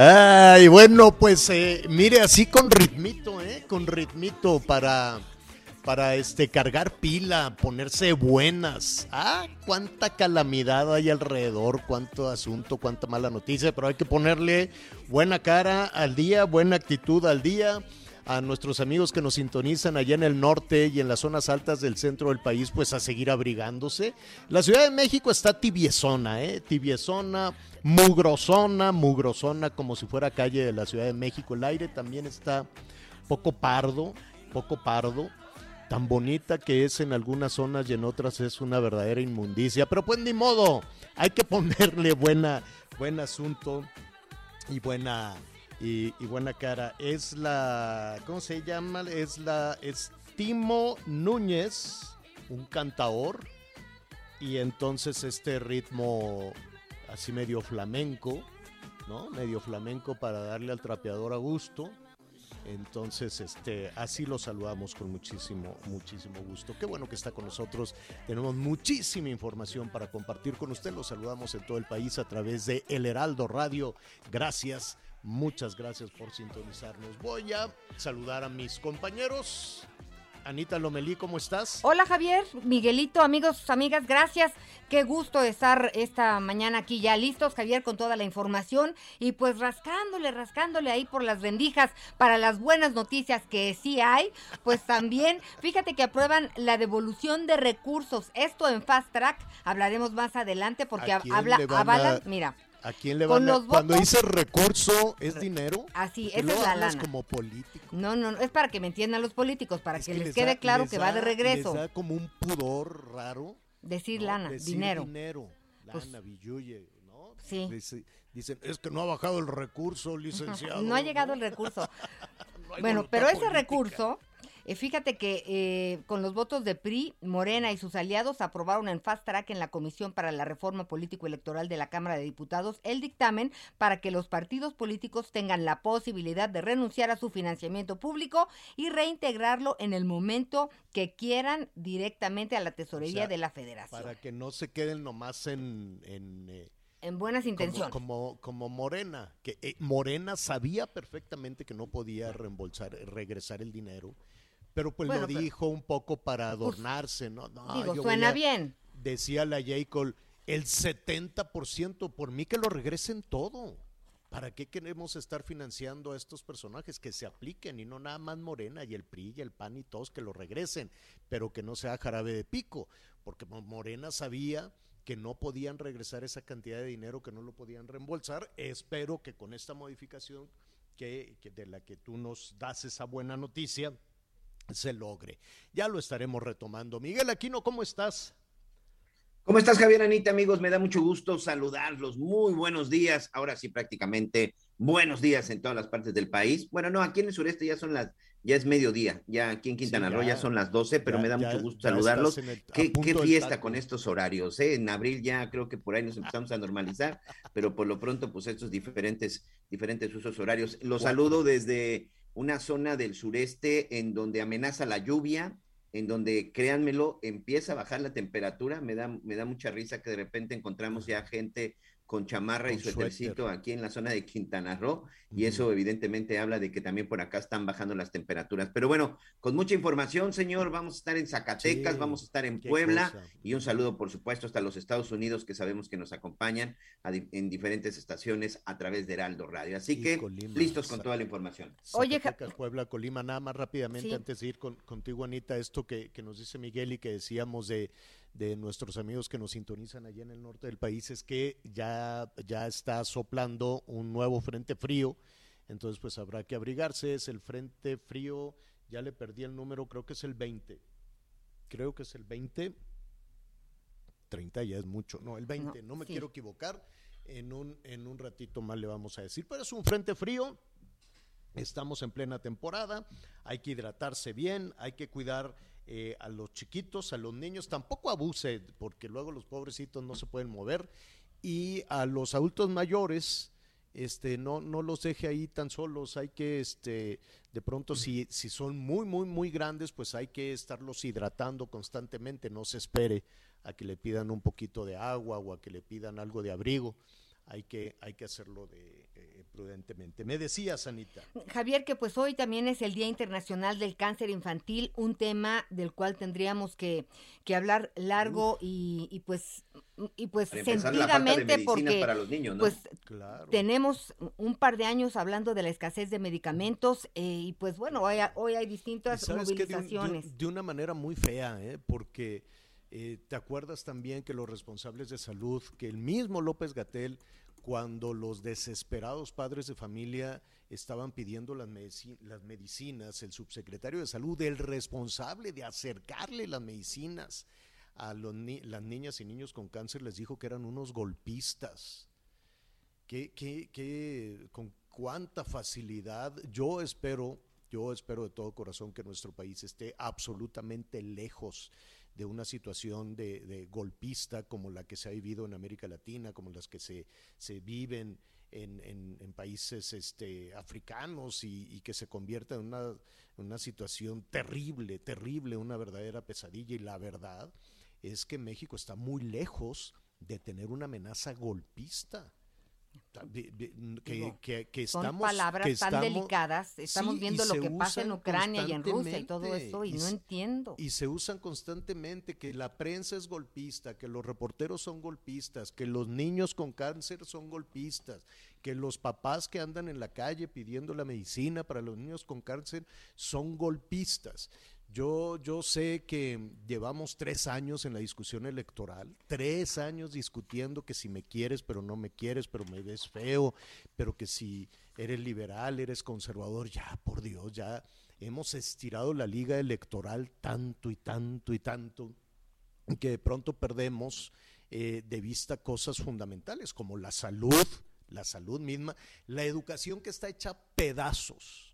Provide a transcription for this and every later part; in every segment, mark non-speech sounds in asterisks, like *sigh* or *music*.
Ay, bueno, pues eh, mire, así con ritmito, ¿eh? Con ritmito para, para este, cargar pila, ponerse buenas. Ah, cuánta calamidad hay alrededor, cuánto asunto, cuánta mala noticia, pero hay que ponerle buena cara al día, buena actitud al día. A nuestros amigos que nos sintonizan allá en el norte y en las zonas altas del centro del país, pues a seguir abrigándose. La Ciudad de México está tibiezona, ¿eh? Tibiezona, mugrosona, mugrosona, como si fuera calle de la Ciudad de México. El aire también está poco pardo, poco pardo. Tan bonita que es en algunas zonas y en otras es una verdadera inmundicia. Pero pues ni modo, hay que *laughs* ponerle buena, buen asunto y buena y, buena cara. Es la, ¿cómo se llama? Es la Estimo Núñez, un cantador. Y entonces este ritmo así medio flamenco, ¿no? Medio flamenco para darle al trapeador a gusto. Entonces, este, así lo saludamos con muchísimo, muchísimo gusto. Qué bueno que está con nosotros. Tenemos muchísima información para compartir con usted. Lo saludamos en todo el país a través de El Heraldo Radio. Gracias, muchas gracias por sintonizarnos. Voy a saludar a mis compañeros. Anita Lomelí, ¿cómo estás? Hola Javier, Miguelito, amigos, amigas, gracias. Qué gusto estar esta mañana aquí ya listos, Javier, con toda la información y pues rascándole, rascándole ahí por las rendijas para las buenas noticias que sí hay. Pues también, *laughs* fíjate que aprueban la devolución de recursos. Esto en Fast Track, hablaremos más adelante porque ¿A quién habla, le van a- avalan, mira. ¿A quién le Con van a- los Cuando votos- dice recurso, ¿es dinero? Así, esa es la lana. como político. No, no, no, es para que me entiendan los políticos, para Es que, les, les quede da- claro les que va de regreso. Les da como un pudor raro. Decir ¿no? lana, Decir dinero. dinero, Pues- lana, billuye, ¿no? Sí. Dice- dicen, es que no ha bajado el recurso, licenciado. *laughs* No ha llegado el recurso. *laughs* No Bueno, pero ese recurso, eh, fíjate que eh, con los votos de PRI, Morena y sus aliados aprobaron en fast track en la Comisión para la Reforma Político-Electoral de la Cámara de Diputados el dictamen para que los partidos políticos tengan la posibilidad de renunciar a su financiamiento público y reintegrarlo en el momento que quieran directamente a la tesorería O sea, de la Federación. Para que no se queden nomás en... en, eh, En buenas como, intenciones. como, como Morena, que eh, Morena sabía perfectamente que no podía reembolsar, regresar el dinero, pero pues Bueno, lo pero- dijo un poco para adornarse, ¿no? No, Digo, yo suena a- bien. Decía la J. Cole, el 70%, por mí que lo regresen todo. ¿Para qué queremos estar financiando a estos personajes? Que se apliquen y no nada más Morena y el PRI y el PAN y todos que lo regresen, pero que no sea jarabe de pico, porque Mo- Morena sabía que no podían regresar esa cantidad de dinero, que no lo podían reembolsar. Espero que con esta modificación que, que de la que tú nos das esa buena noticia, se logre. Ya lo estaremos retomando. Miguel Aquino, ¿cómo estás? ¿Cómo estás, Javier Anita, amigos? Me da mucho gusto saludarlos. Muy buenos días. Ahora sí, prácticamente buenos días en todas las partes del país. Bueno, no, aquí en el sureste ya son las, ya es mediodía. Ya aquí en Quintana Sí, Roo ya. ya son las 12, pero Ya- me da ya- mucho gusto saludarlos. el- Qué, fiesta con estos horarios, ¿eh? En abril ya creo que por ahí nos empezamos a normalizar, pero por lo pronto, pues estos diferentes, diferentes usos horarios. Los saludo desde una zona del sureste en donde amenaza la lluvia, en donde, créanmelo, empieza a bajar la temperatura. Me da, me da mucha risa que de repente encontramos ya gente con chamarra y Con suétercito suéter. aquí en la zona de Quintana Roo y eso evidentemente habla de que también por acá están bajando las temperaturas. Pero bueno, con mucha información, señor, vamos a estar en Zacatecas, Sí, vamos a estar en Puebla cosa. y un saludo, por supuesto, hasta los Estados Unidos que sabemos que nos acompañan a di- en diferentes estaciones a través de Heraldo Radio. Así Y que Colima, listos con toda la información. Oye, Zacatecas, Puebla, Colima, nada más rápidamente Sí. antes de ir con- contigo, Anita, esto que, que nos dice Miguel y que decíamos de, de nuestros amigos que nos sintonizan allá en el norte del país es que ya, ya está soplando un nuevo frente frío, entonces pues habrá que abrigarse, es el frente frío, ya le perdí el número, creo que es el 20, creo que es el 20, 30 ya es mucho, no, el 20, no, No, me sí. quiero equivocar, en un, en un ratito más le vamos a decir, pero es un frente frío, Estamos en plena temporada, hay que hidratarse bien, hay que cuidar eh, a los chiquitos, a los niños, tampoco abuse, porque luego los pobrecitos no se pueden mover, y a los adultos mayores, este, no, no los deje ahí tan solos, hay que, este, de pronto, si, si son muy, muy, muy grandes, pues hay que estarlos hidratando constantemente, no se espere a que le pidan un poquito de agua o a que le pidan algo de abrigo, hay que, hay que hacerlo de, prudentemente. Me decías, Anita. Javier, que pues hoy también es el Día Internacional del Cáncer Infantil, un tema del cual tendríamos que, que hablar largo y, y pues y pues Para empezar, la falta de sentidamente porque para los niños, ¿no? pues Claro. tenemos un par de años hablando de la escasez de medicamentos eh, y pues bueno, hoy, hay- hoy hay distintas sabes que de, un- de un- movilizaciones. de una manera muy fea, ¿eh? porque eh, te acuerdas también que los responsables de salud, que el mismo López Gatel, cuando los desesperados padres de familia estaban pidiendo las, medici- las medicinas, el subsecretario de salud, el responsable de acercarle las medicinas a los ni- las niñas y niños con cáncer, les dijo que eran unos golpistas. ¿Qué, qué, qué- con cuánta facilidad? Yo espero, yo espero de todo corazón que nuestro país esté absolutamente lejos de una situación de, golpista como la que se ha vivido en América Latina, como las que se, se viven en, en- países este, africanos y, y que se convierta en una, una situación terrible, terrible, una verdadera pesadilla. Y la verdad es que México está muy lejos de tener una amenaza golpista. Que, que- que Son estamos, palabras que tan delicadas. Estamos Sí, viendo lo que pasa en Ucrania y en Rusia y todo eso y, y no se- entiendo. y se usan constantemente que la prensa es golpista, que los reporteros son golpistas, que los niños con cáncer son golpistas, que los papás que andan en la calle pidiendo la medicina para los niños con cáncer son golpistas. Yo, yo sé que llevamos tres años en la discusión electoral, tres años discutiendo que si me quieres, pero no me quieres, pero me ves feo, pero que si eres liberal, eres conservador, ya, por Dios, ya hemos estirado la liga electoral tanto y tanto y tanto que de pronto perdemos eh, de vista cosas fundamentales como la salud, la salud misma, la educación que está hecha pedazos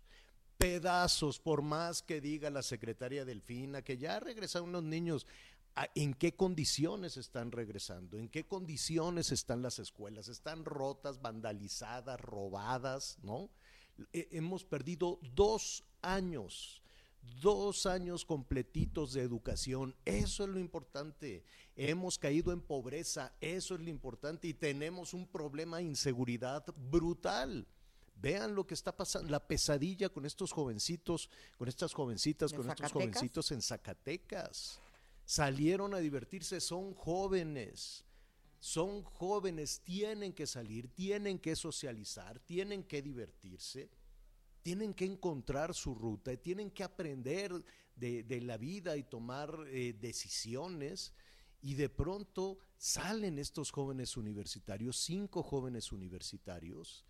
pedazos, por más que diga la secretaria Delfina, que ya regresaron los niños, ¿a- ¿en qué condiciones están regresando? ¿En qué condiciones están las escuelas? ¿Están rotas, vandalizadas, robadas? ¿No? Eh, hemos perdido dos años, dos años completitos de educación. Eso es lo importante. Hemos caído en pobreza, eso es lo importante y tenemos un problema de inseguridad brutal. Vean lo que está pasando, la pesadilla con estos jovencitos, con estas jovencitas, ¿De con estos jovencitos en Zacatecas. Salieron a divertirse, son jóvenes, son jóvenes, tienen que salir, tienen que socializar, tienen que divertirse, tienen que encontrar su ruta, tienen que aprender de, de la vida y tomar eh, decisiones. Y de pronto salen estos jóvenes universitarios, cinco jóvenes universitarios,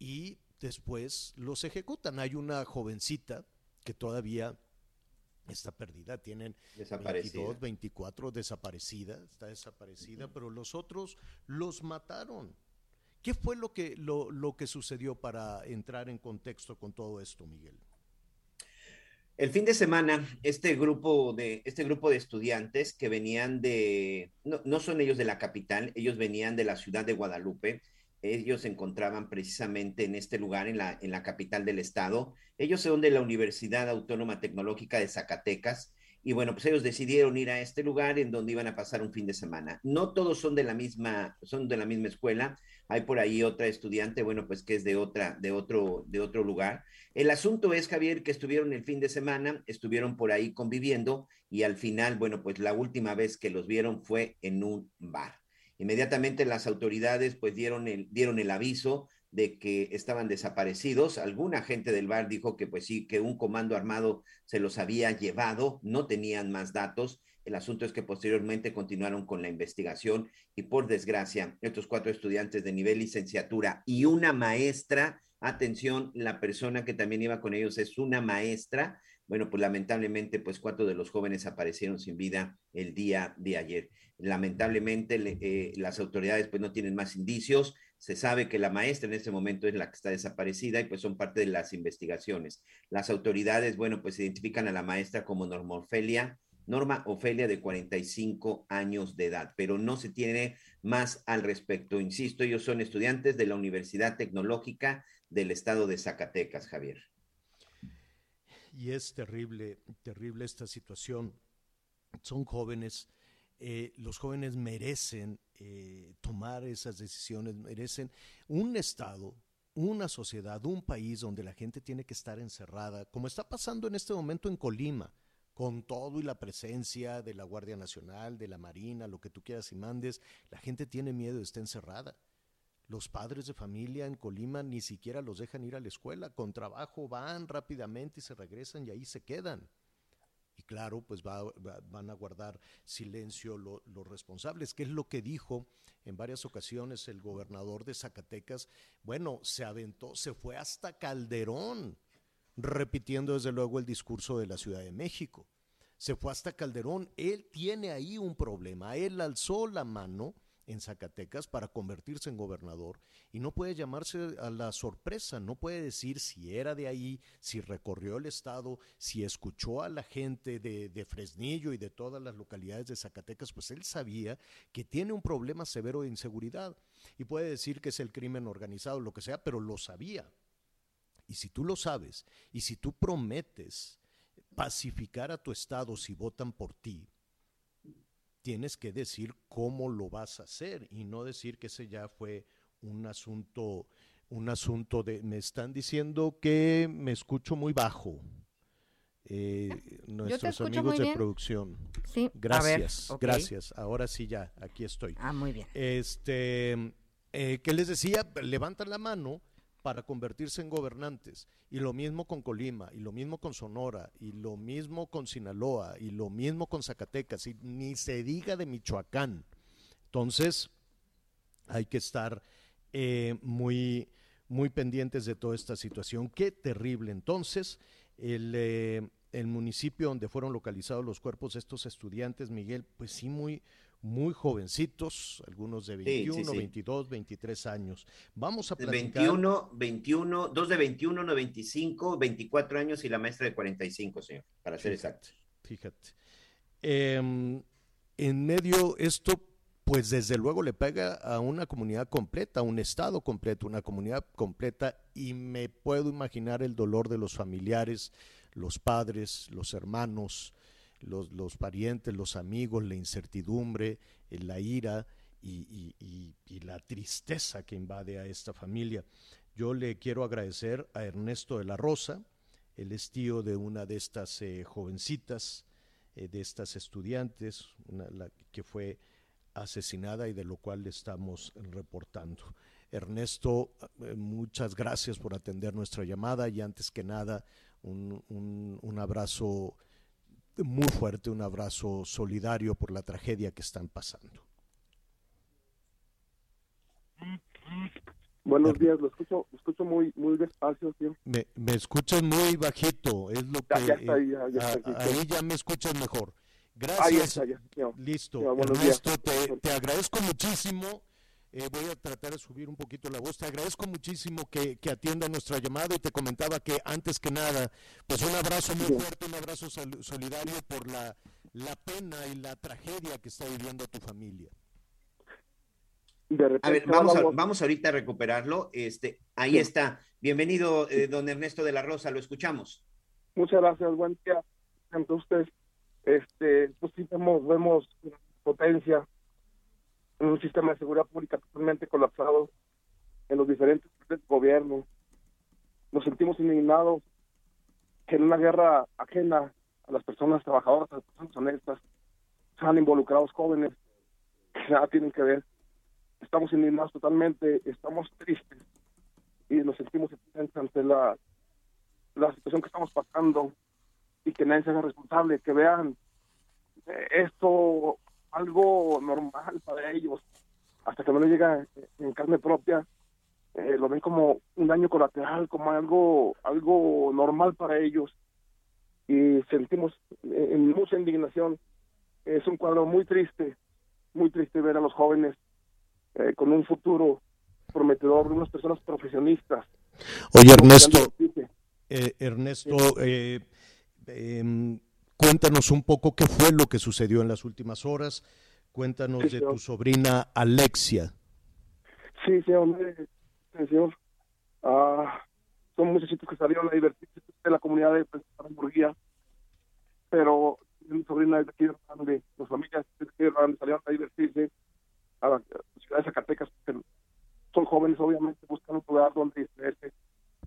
y después los ejecutan. Hay una jovencita que todavía está perdida, tienen Desaparecida. 22, 24 desaparecida, está desaparecida, pero los otros los mataron. ¿Qué fue lo que, lo, lo que sucedió para entrar en contexto con todo esto, Miguel? El fin de semana, este grupo de, este grupo de estudiantes que venían de, no, no son ellos de la capital, ellos venían de la ciudad de Guadalupe, ellos se encontraban precisamente en este lugar, en la, en la capital del estado. Ellos son de la Universidad Autónoma Tecnológica de Zacatecas Y bueno, pues ellos decidieron ir a este lugar en donde iban a pasar un fin de semana. No todos son de la misma, son de la misma escuela. Hay por ahí otra estudiante, bueno, pues que es de otra, de otro, de otro lugar. El asunto es, Javier, que estuvieron el fin de semana, estuvieron por ahí conviviendo y al final, bueno, pues la última vez que los vieron fue en un bar. Inmediatamente las autoridades pues dieron el, dieron el aviso de que estaban desaparecidos. Alguna gente del bar dijo que pues sí, que un comando armado se los había llevado, no tenían más datos. El asunto es que posteriormente continuaron con la investigación y por desgracia, estos cuatro estudiantes de nivel licenciatura y una maestra, atención, la persona que también iba con ellos es una maestra. Bueno, pues lamentablemente, pues cuatro de los jóvenes aparecieron sin vida el día de ayer. Lamentablemente, le- eh, las autoridades pues no tienen más indicios. Se sabe que la maestra en este momento es la que está desaparecida y pues son parte de las investigaciones. Las autoridades, bueno, pues identifican a la maestra como Norma Ofelia, Norma Ofelia de 45 años de edad, pero no se tiene más al respecto. Insisto, ellos son estudiantes de la Universidad Tecnológica del Estado de Zacatecas, Javier. Y es terrible, terrible esta situación. Son jóvenes, eh, los jóvenes merecen eh, tomar esas decisiones, merecen un Estado, una sociedad, un país donde la gente tiene que estar encerrada, como está pasando en este momento en Colima, con todo y la presencia de la Guardia Nacional, de la Marina, lo que tú quieras y mandes, la gente tiene miedo de estar encerrada. Los padres de familia en Colima ni siquiera los dejan ir a la escuela. Con trabajo van rápidamente y se regresan y ahí se quedan. Y claro, pues va- va- van a guardar silencio lo- los responsables, que es lo que dijo en varias ocasiones el gobernador de Zacatecas. Bueno, se aventó, se fue hasta Calderón, repitiendo desde luego el discurso de la Ciudad de México. Se fue hasta Calderón. Él tiene ahí un problema. Él alzó la mano en Zacatecas para convertirse en gobernador y no puede llamarse a la sorpresa, no puede decir si era de ahí, si recorrió el estado, si escuchó a la gente de, de Fresnillo y de todas las localidades de Zacatecas, pues él sabía que tiene un problema severo de inseguridad y puede decir que es el crimen organizado, lo que sea, pero lo sabía. Y si tú lo sabes, y si tú prometes pacificar a tu estado si votan por ti, tienes que decir cómo lo vas a hacer y no decir que ese ya fue un asunto, un asunto de, me están diciendo que me escucho muy bajo. Eh, *laughs* nuestros amigos de producción. Sí, a ver, Gracias, gracias. Ahora sí ya, aquí estoy. Ah, muy bien. Este, eh, ¿qué les decía? Levantan la mano para convertirse en gobernantes. Y lo mismo con Colima, y lo mismo con Sonora, y lo mismo con Sinaloa, y lo mismo con Zacatecas, y ni se diga de Michoacán. Entonces, hay que estar eh, muy, muy pendientes de toda esta situación. Qué terrible. Entonces, el, eh, el municipio donde fueron localizados los cuerpos de estos estudiantes, Miguel, pues sí, muy, muy jovencitos, algunos de sí, 21, sí. 22, 23 años. Vamos a platicar. 21, 21, dos de 21, uno de 25, 24 años y la maestra de 45, señor, para ser exacto. Fíjate. Em, en medio esto, pues desde luego le pega a una comunidad completa, a un estado completo, una comunidad completa, y me puedo imaginar el dolor de los familiares, los padres, los hermanos, los, parientes, los amigos, la incertidumbre, eh, la ira y, la tristeza que invade a esta familia. Yo le quiero agradecer a Ernesto de la Rosa, él es tío de una de estas eh, jovencitas, eh, de estas estudiantes, la que fue asesinada y de lo cual estamos reportando. Ernesto, muchas gracias por atender nuestra llamada y antes que nada un abrazo muy fuerte, un abrazo solidario por la tragedia que están pasando. Buenos días, lo escucho, lo escucho muy, muy despacio. Me, me escuchan muy bajito, es lo que... ya ahí, eh, ya, ya a- está aquí, ahí tío. ya me escuchas mejor. Ahí Gracias. está, tío. Listo. Ernesto, te, te agradezco muchísimo. Eh, voy a tratar de subir un poquito la voz. Te agradezco muchísimo que, que atienda nuestra llamada y te comentaba que antes que nada, pues un abrazo muy fuerte, un abrazo sol- solidario por la, la pena y la tragedia que está viviendo tu familia. A ver, vamos, a- vamos ahorita a recuperarlo. Este, ahí Sí. está. Bienvenido, eh, don Ernesto de la Rosa, lo escuchamos. Muchas gracias, buen día. Ustedes. este, pues sí vemos, vemos potencia en un sistema de seguridad pública totalmente colapsado en los diferentes niveles de gobierno. Nos sentimos indignados que en una guerra ajena a las personas trabajadoras, a las personas honestas, sean involucrados jóvenes que nada tienen que ver. Estamos indignados totalmente, estamos tristes y nos sentimos ante la, la situación que estamos pasando y que nadie se haga responsable, que vean eh, esto algo normal para ellos, hasta que no les llega en carne propia, eh, lo ven como un daño colateral, como algo algo normal para ellos. Y sentimos eh, en mucha indignación. Es un cuadro muy triste, muy triste ver a los jóvenes eh, con un futuro prometedor, unas personas profesionistas. Oye, Ernesto, eh, Ernesto, cuéntanos un poco qué fue lo que sucedió en las últimas horas. Cuéntanos Sí, de tu sobrina Alexia. Sí, sí, señor. Ah, son muchachitos que salieron a divertirse de la comunidad de Hamburguía, pero mi sobrina es de aquí de Grande, las familias de aquí de Grande salieron a divertirse a la ciudad de Zacatecas, son jóvenes, obviamente, buscan un lugar donde distraerse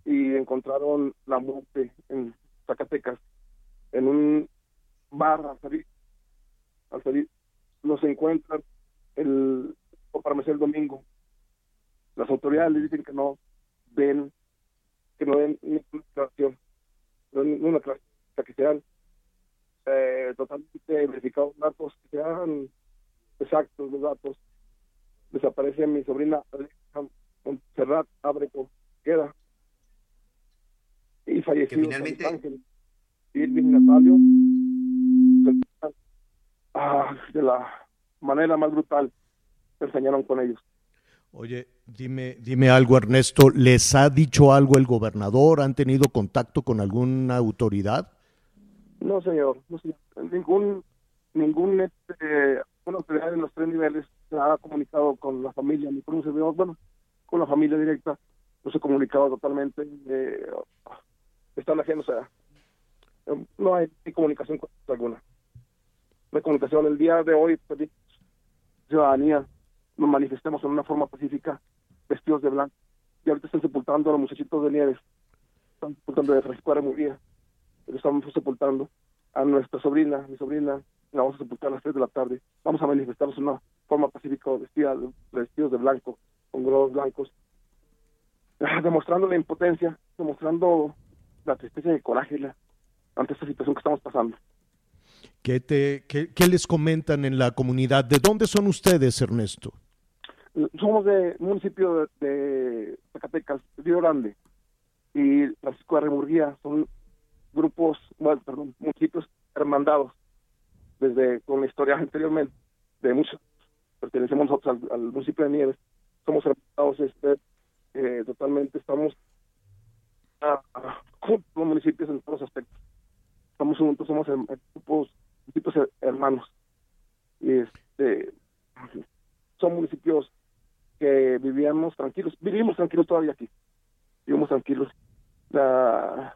y encontraron la muerte en Zacatecas, en un bar al salir, al salir, los encuentran el, para el domingo. Las autoridades le dicen que no ven, que no ven ninguna declaración, no ninguna clase, que sean eh, totalmente verificados datos, que sean exactos los datos. Desaparece mi sobrina Alexa Montserrat Abrego queda. Y falleció finalmente- Ángel Irving Natalio ah, de la manera más brutal se enseñaron con ellos. Oye, dime, dime algo, Ernesto. ¿Les ha dicho algo el gobernador? ¿Han tenido contacto con alguna autoridad? No, señor, no, señor. Ningún, ningún, este, una autoridad en los tres niveles se ha comunicado con la familia, ni con un servidor, bueno, con la familia directa, no se ha comunicado totalmente, eh, están ajenos a, eh, no hay ni comunicación alguna. Hay comunicación. El día de hoy, pedí ciudadanía, nos manifestemos en una forma pacífica, vestidos de blanco, y ahorita están sepultando a los muchachitos de Nieves, están sepultando de Francisco Aremuría, estamos sepultando a nuestra sobrina, mi sobrina, la vamos a sepultar a las 3 de la tarde. Vamos a manifestarnos en una forma pacífica, vestida, vestidos de blanco, con globos blancos, ah, demostrando la impotencia, demostrando la tristeza y el coraje la- ante esta situación que estamos pasando. ¿Qué, te, qué, qué les comentan en la comunidad? ¿De dónde son ustedes, Ernesto? Somos de un municipio de, Zacatecas, Río Grande, y Francisco de Remurguía, son grupos, bueno, perdón, municipios hermandados, desde con la historia anteriormente, de muchos, pertenecemos nosotros al, al municipio de Nieves, somos hermandados, este, eh, totalmente, estamos ah, ah, juntos los municipios en todos los aspectos, estamos juntos, somos grupos, municipios her- hermanos, y este, son municipios que vivíamos tranquilos, vivimos tranquilos todavía aquí, vivimos tranquilos. La,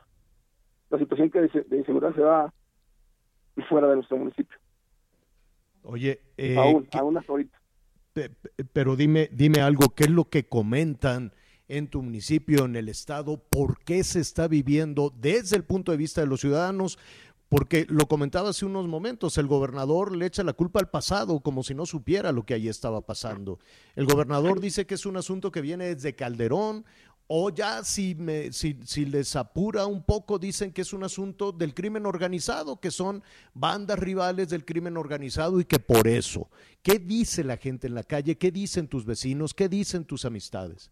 la situación que de, de inseguridad se da fuera de nuestro municipio, Oye, eh, aún, ¿qué- aún hasta ahorita. pe- pe- pero dime, dime algo, ¿qué es lo que comentan en tu municipio, en el estado? ¿Por qué se está viviendo desde el punto de vista de los ciudadanos? Porque lo comentaba hace unos momentos, el gobernador le echa la culpa al pasado como si no supiera lo que allí estaba pasando. El gobernador dice que es un asunto que viene desde Calderón o ya si, me, si, si les apura un poco dicen que es un asunto del crimen organizado, que son bandas rivales del crimen organizado y que por eso, ¿qué dice la gente en la calle? ¿Qué dicen tus vecinos? ¿Qué dicen tus amistades?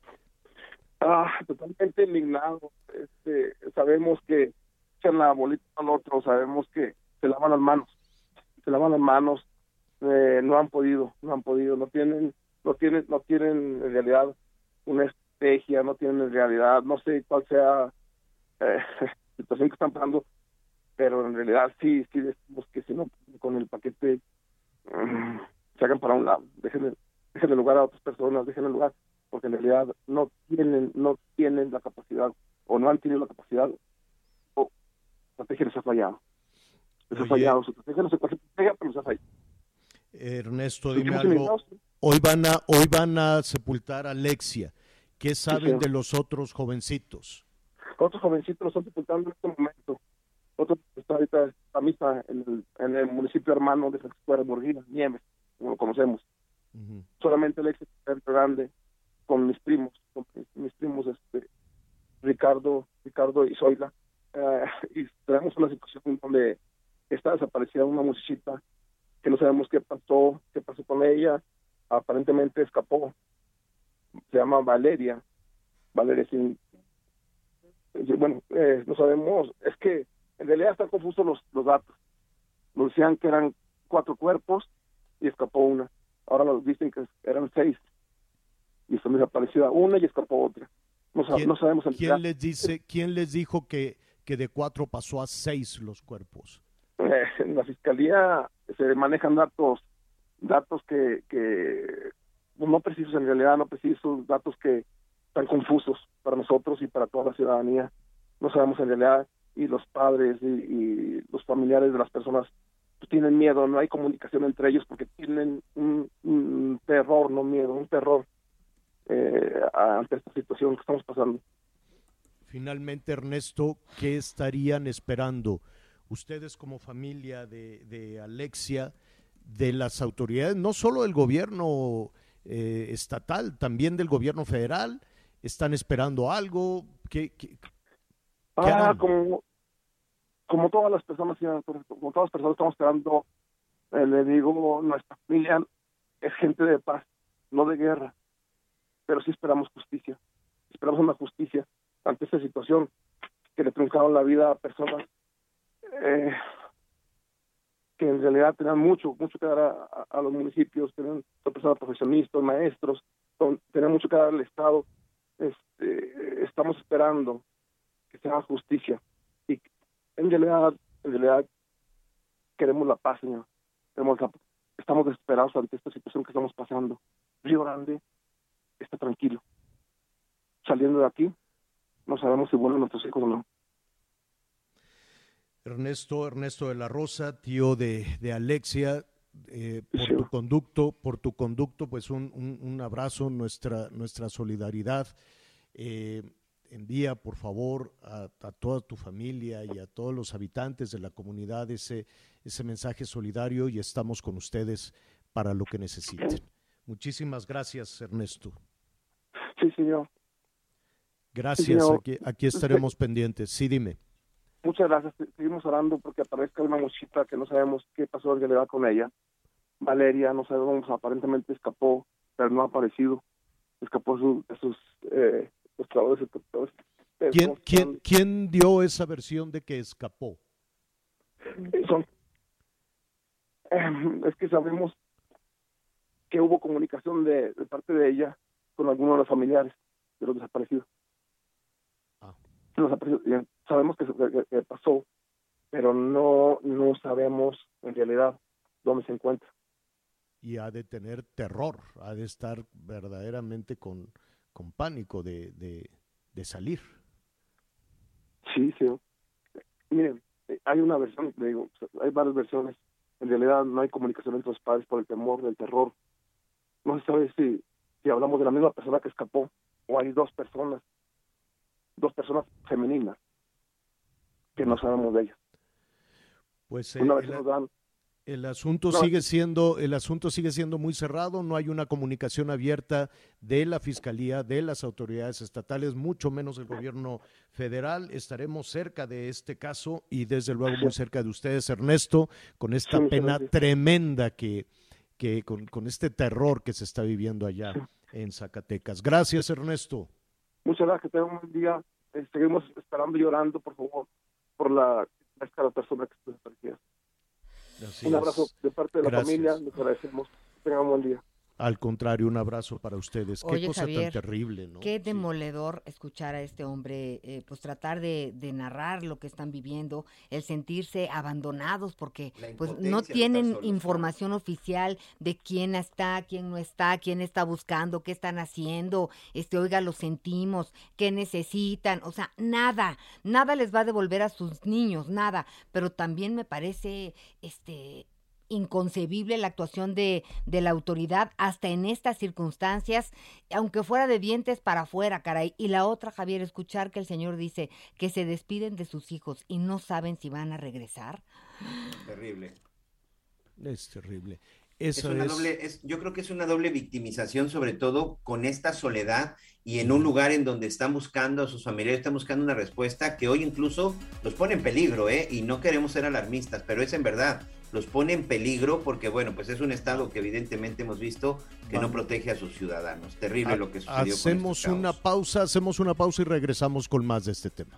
Ah, totalmente indignado. Este, sabemos que echan la bolita al otro, sabemos que se lavan las manos, se lavan las manos, eh, no han podido, no han podido, no tienen, no tienen, no tienen en realidad una estrategia, no tienen en realidad, no sé cuál sea eh, *laughs* situación que están pasando, pero en realidad sí, sí decimos que si no con el paquete mm, se hagan para un lado, dejen, dejen el lugar a otras personas, dejen el lugar porque en realidad no tienen no tienen la capacidad o no han tenido la capacidad o la estrategia les ha fallado. Les ha fallado su estrategia, no estrategia, pero les ha fallado. Ernesto, dime algo. Hoy van a, hoy van a sepultar a Alexia. ¿Qué saben de los otros jovencitos? Otros jovencitos lo están sepultando en este momento. Otro está ahorita la misa en el, en el municipio hermano de San Cristóbal de Murguía, Nieves, como lo conocemos. Solamente ex secretario grande con mis primos, con mis, mis primos este Ricardo, Ricardo y Zoila. Eh, *laughs* y tenemos una situación donde está desaparecida una muchachita que no sabemos qué pasó, qué pasó con ella. Aparentemente escapó. Se llama Valeria. Valeria sin bueno, eh, no sabemos, es que en realidad están confusos los, los datos. Nos decían que eran cuatro cuerpos y escapó una. Ahora nos dicen que eran seis. Y está desaparecida una y escapó otra. No, sa- ¿Quién- no sabemos ¿Quién les dice, quién les dijo que, que de cuatro pasó a seis los cuerpos? Eh, en la fiscalía se manejan datos, datos que, que pues, no precisos en realidad, no precisos, datos que están confusos para nosotros y para toda la ciudadanía. No sabemos en realidad y los padres y, y los familiares de las personas pues, tienen miedo, no hay comunicación entre ellos porque tienen un, un terror, no miedo, un terror eh, ante esta situación que estamos pasando. Finalmente, Ernesto, ¿qué estarían esperando ustedes como familia de, de Alexia, de las autoridades, no solo del gobierno eh, estatal, también del gobierno federal? ¿Están esperando algo? ¿Qué, qué- Ah, como, como todas las personas, como todas las personas estamos esperando, eh, le digo, nuestra familia es gente de paz, no de guerra, pero sí esperamos justicia, esperamos una justicia ante esta situación que le truncaron la vida a personas eh, que en realidad tenían mucho, mucho que dar a, a- los municipios, tenían son personas profesionistas, maestros, tenían mucho que dar al Estado. Este, estamos esperando que se haga justicia. Y en realidad, en realidad queremos la paz, señor. Queremos estamos desesperados ante esta situación que estamos pasando. Río Grande está tranquilo. Saliendo de aquí, no sabemos si vuelven nuestros hijos o no. Ernesto, Ernesto de la Rosa, tío de, de Alexia, eh, por Sí. tu conducto, por tu conducto, pues un, un- un abrazo, nuestra, nuestra solidaridad. Eh, envía, por favor, a, a toda tu familia y a todos los habitantes de la comunidad ese, ese mensaje solidario y estamos con ustedes para lo que necesiten. Muchísimas gracias, Ernesto. Sí, señor. Gracias, señor. aquí, aquí estaremos pendientes. Sí, dime. Muchas gracias. Se- Seguimos orando porque aparezca una muchita que no sabemos qué pasó en realidad con ella. Valeria, no sabemos, aparentemente escapó, pero no ha aparecido. Escapó su- de sus eh, los trabajadores. los- ¿Quién, quién, quién dio esa versión de que escapó? son eh, es que sabemos que hubo comunicación de, de parte de ella con algunos de los familiares de los desaparecidos. Ah. Los desaparecidos, sabemos que, que- que pasó, pero no no sabemos en realidad dónde se encuentra. y ha de tener terror, ha de estar verdaderamente con, con pánico de, de- de salir. Sí, sí. Miren, hay una versión, le digo, hay varias versiones. En realidad no hay comunicación entre los padres por el temor del terror. No se sabe si, si hablamos de la misma persona que escapó o hay dos personas, dos personas femeninas que no sabemos de ellas. Pues eh, Una vez el, nos dan, el asunto No. sigue siendo el asunto sigue siendo muy cerrado, no hay una comunicación abierta de la fiscalía, de las autoridades estatales, mucho menos del gobierno federal. Estaremos cerca de este caso y desde luego muy cerca de ustedes, Ernesto, con esta Sí, pena tremenda que, que con, con este terror que se está viviendo allá en Zacatecas. Gracias, Ernesto. muchas gracias, que tengan un buen día. Eh, seguimos esperando y llorando, por favor, por la la persona que. Así Un abrazo de parte de la Gracias. familia, les agradecemos. Que tengan un buen día. Al contrario, un abrazo para ustedes. Qué Oye, cosa Javier, tan terrible, ¿no? Qué Sí. demoledor escuchar a este hombre, eh, pues tratar de, de narrar lo que están viviendo, el sentirse abandonados porque pues no tienen información oficial de quién está, quién no está, quién está buscando, qué están haciendo, este, oiga, lo sentimos, qué necesitan, o sea, nada, nada les va a devolver a sus niños, nada, pero también me parece, este, inconcebible la actuación de, de la autoridad hasta en estas circunstancias, aunque fuera de dientes para afuera, caray. Y la otra, Javier, escuchar que el Señor dice que se despiden de sus hijos y no saben si van a regresar. Terrible. Es terrible. Es Eso una es, doble, es, yo creo que es una doble victimización, sobre todo con esta soledad y en un lugar en donde están buscando a sus familiares, están buscando una respuesta que hoy incluso los pone en peligro, ¿eh? Y no queremos ser alarmistas, pero es en verdad, los pone en peligro porque, bueno, pues es un estado que evidentemente hemos visto que no Vamos. protege a sus ciudadanos. Terrible Ha- lo que sucedió. con Hacemos este una pausa, hacemos una pausa y regresamos con más de este tema.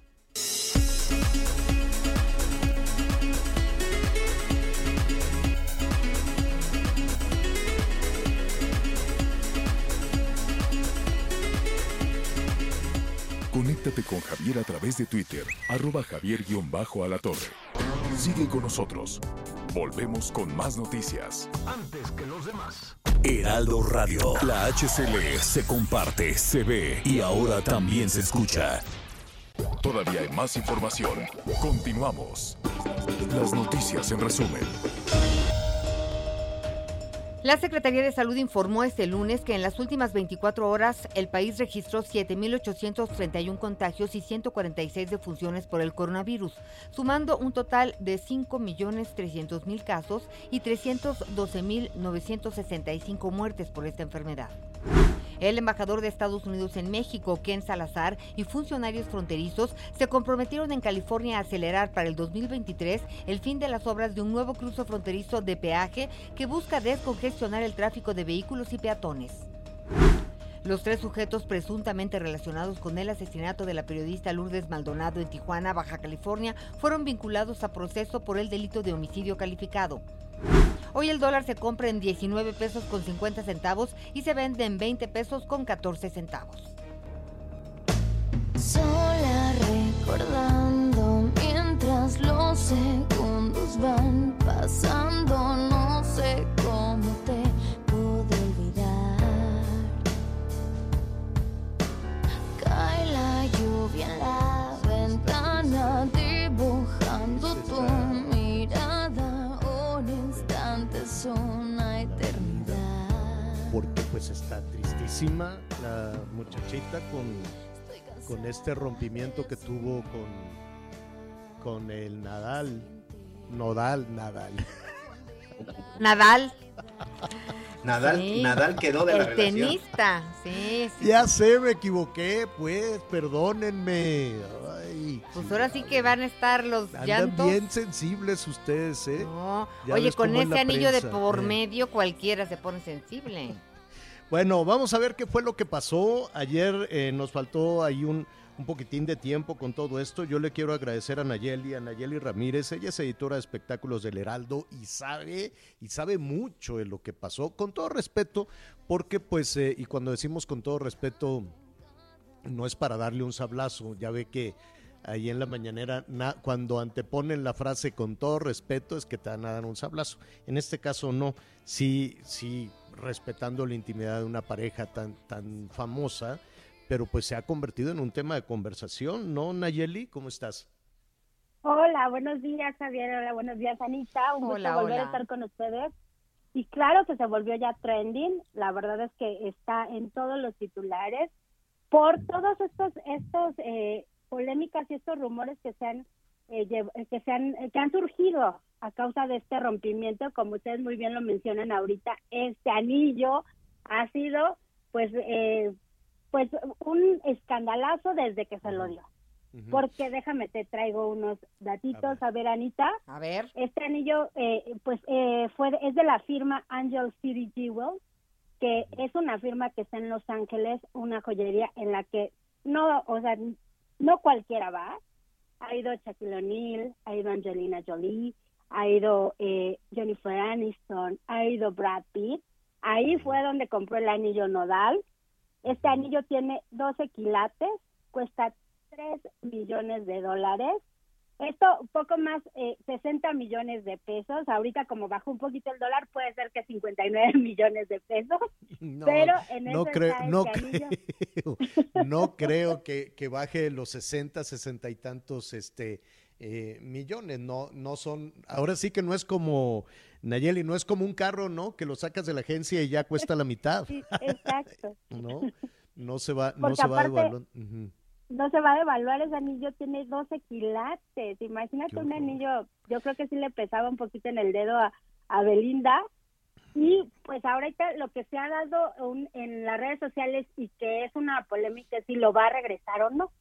Conéctate con Javier a través de Twitter, arroba javier-alatorre. Sigue con nosotros. Volvemos con más noticias. Antes que los demás. Heraldo Radio. La HCL se comparte, se ve y ahora también se escucha. Todavía hay más información. Continuamos. Las noticias en resumen. La Secretaría de Salud informó este lunes que en las últimas 24 horas el país registró 7.831 contagios y 146 defunciones por el coronavirus, sumando un total de 5.300.000 casos y 312.965 muertes por esta enfermedad. El embajador de Estados Unidos en México, Ken Salazar, y funcionarios fronterizos se comprometieron en California a acelerar para el 2023 el fin de las obras de un nuevo cruce fronterizo de peaje que busca descongestionar el tráfico de vehículos y peatones. Los tres sujetos presuntamente relacionados con el asesinato de la periodista Lourdes Maldonado en Tijuana, Baja California, fueron vinculados a proceso por el delito de homicidio calificado. Hoy el dólar se compra en 19 pesos con 50 centavos y se vende en 20 pesos con 14 centavos. Sola recordando mientras los segundos van pasando, no sé Porque pues está tristísima la muchachita con, con este rompimiento que tuvo con, con el Nadal. Nodal, Nadal. *laughs* Nadal, Nadal, Sí. Nadal quedó de la el relación. tenista, sí, sí. Ya sé, me equivoqué, pues, perdónenme. Ay, Pues ahora sí que van a estar los Andan llantos. bien sensibles ustedes, ¿eh? No. Oye, con ese la anillo de por eh. medio cualquiera se pone sensible. Bueno, vamos a ver qué fue lo que pasó. Ayer eh, nos faltó ahí un, un poquitín de tiempo con todo esto. Yo le quiero agradecer a Nayeli, a Nayeli Ramírez. Ella es editora de espectáculos del Heraldo y sabe, y sabe mucho de lo que pasó. Con todo respeto, porque pues, eh, y cuando decimos con todo respeto, no es para darle un sablazo. Ya ve que ahí en la mañanera, na- cuando anteponen la frase con todo respeto, es que te van a dar un sablazo. En este caso no, sí, sí, respetando la intimidad de una pareja tan, tan famosa, pero pues se ha convertido en un tema de conversación, ¿no, Nayeli? ¿Cómo estás? Hola, buenos días, Javier. Hola, buenos días, Anita. Un Hola, gusto volver hola. a estar con ustedes. Y claro que se volvió ya trending. La verdad es que está en todos los titulares por todos estos estos eh, polémicas y estos rumores que se han que se han eh, que han surgido a causa de este rompimiento, como ustedes muy bien lo mencionan ahorita, este anillo ha sido pues eh, pues un escandalazo desde que se lo dio. Porque déjame te traigo unos datitos a ver, Anita. A ver. Este anillo, eh, pues, eh, fue es de la firma Angel City Jewel, que es una firma que está en Los Ángeles, una joyería en la que no, o sea, no cualquiera va. Ha ido Shaquille O'Neal, ha ido Angelina Jolie, ha ido eh, Jennifer Aniston, ha ido Brad Pitt. Ahí fue donde compró el anillo nodal. Este anillo tiene 12 quilates, cuesta 3 millones de dólares. Esto, un poco más, eh, 60 millones de pesos. Ahorita, como bajó un poquito el dólar, puede ser que 59 *laughs* millones de pesos. *laughs* No, pero en no eso creo, no *laughs* creo, no creo que, que baje los 60, 60 y tantos este, eh, millones. No, no son, ahora sí que no es como, Nayeli, no es como un carro, ¿no? Que lo sacas de la agencia y ya cuesta la mitad. Sí, exacto. ¿No? No se va, no se va devaluar. Ujú. No se va a devaluar, ese anillo tiene 12 quilates. Imagínate un anillo, yo creo que sí le pesaba un poquito en el dedo a, a Belinda. Y pues ahorita lo que se ha dado un- en las redes sociales y que es una polémica es si lo va a regresar o no.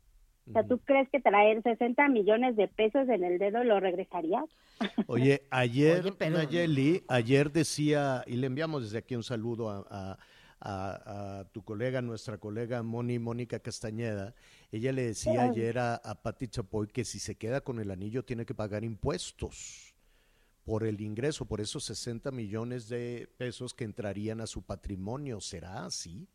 O sea, ¿tú crees que traer 60 millones de pesos en el dedo lo regresarías? *laughs* Oye, ayer, Oye, pero- Nayeli, ayer decía, y le enviamos desde aquí un saludo a, a- a- a tu colega, nuestra colega Moni, Mónica Castañeda, ella le decía Ay. ayer a, a Pati Chapoy que si se queda con el anillo tiene que pagar impuestos por el ingreso, por esos 60 millones de pesos que entrarían a su patrimonio. ¿Será así?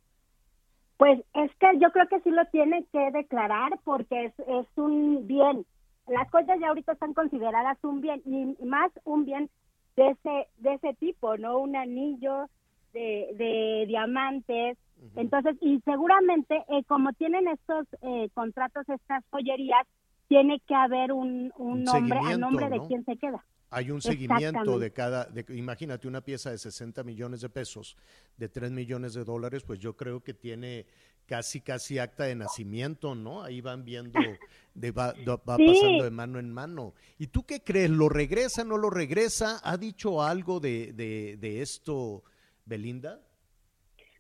Pues es que yo creo que sí lo tiene que declarar porque es, es un bien. Las cosas ya ahorita están consideradas un bien y más un bien de ese de ese tipo, ¿no? Un anillo de, de diamantes. Entonces, y seguramente eh, como tienen estos eh, contratos, estas joyerías, tiene que haber un, un Un nombre a nombre de quién se queda. Hay un seguimiento de cada, de, imagínate una pieza de 60 millones de pesos, de 3 millones de dólares, pues yo creo que tiene casi, casi acta de nacimiento, ¿no? Ahí van viendo, de, va, *laughs* va Sí. pasando de mano en mano. ¿Y tú qué crees? ¿Lo regresa, no lo regresa? ¿Ha dicho algo de, de esto, Belinda?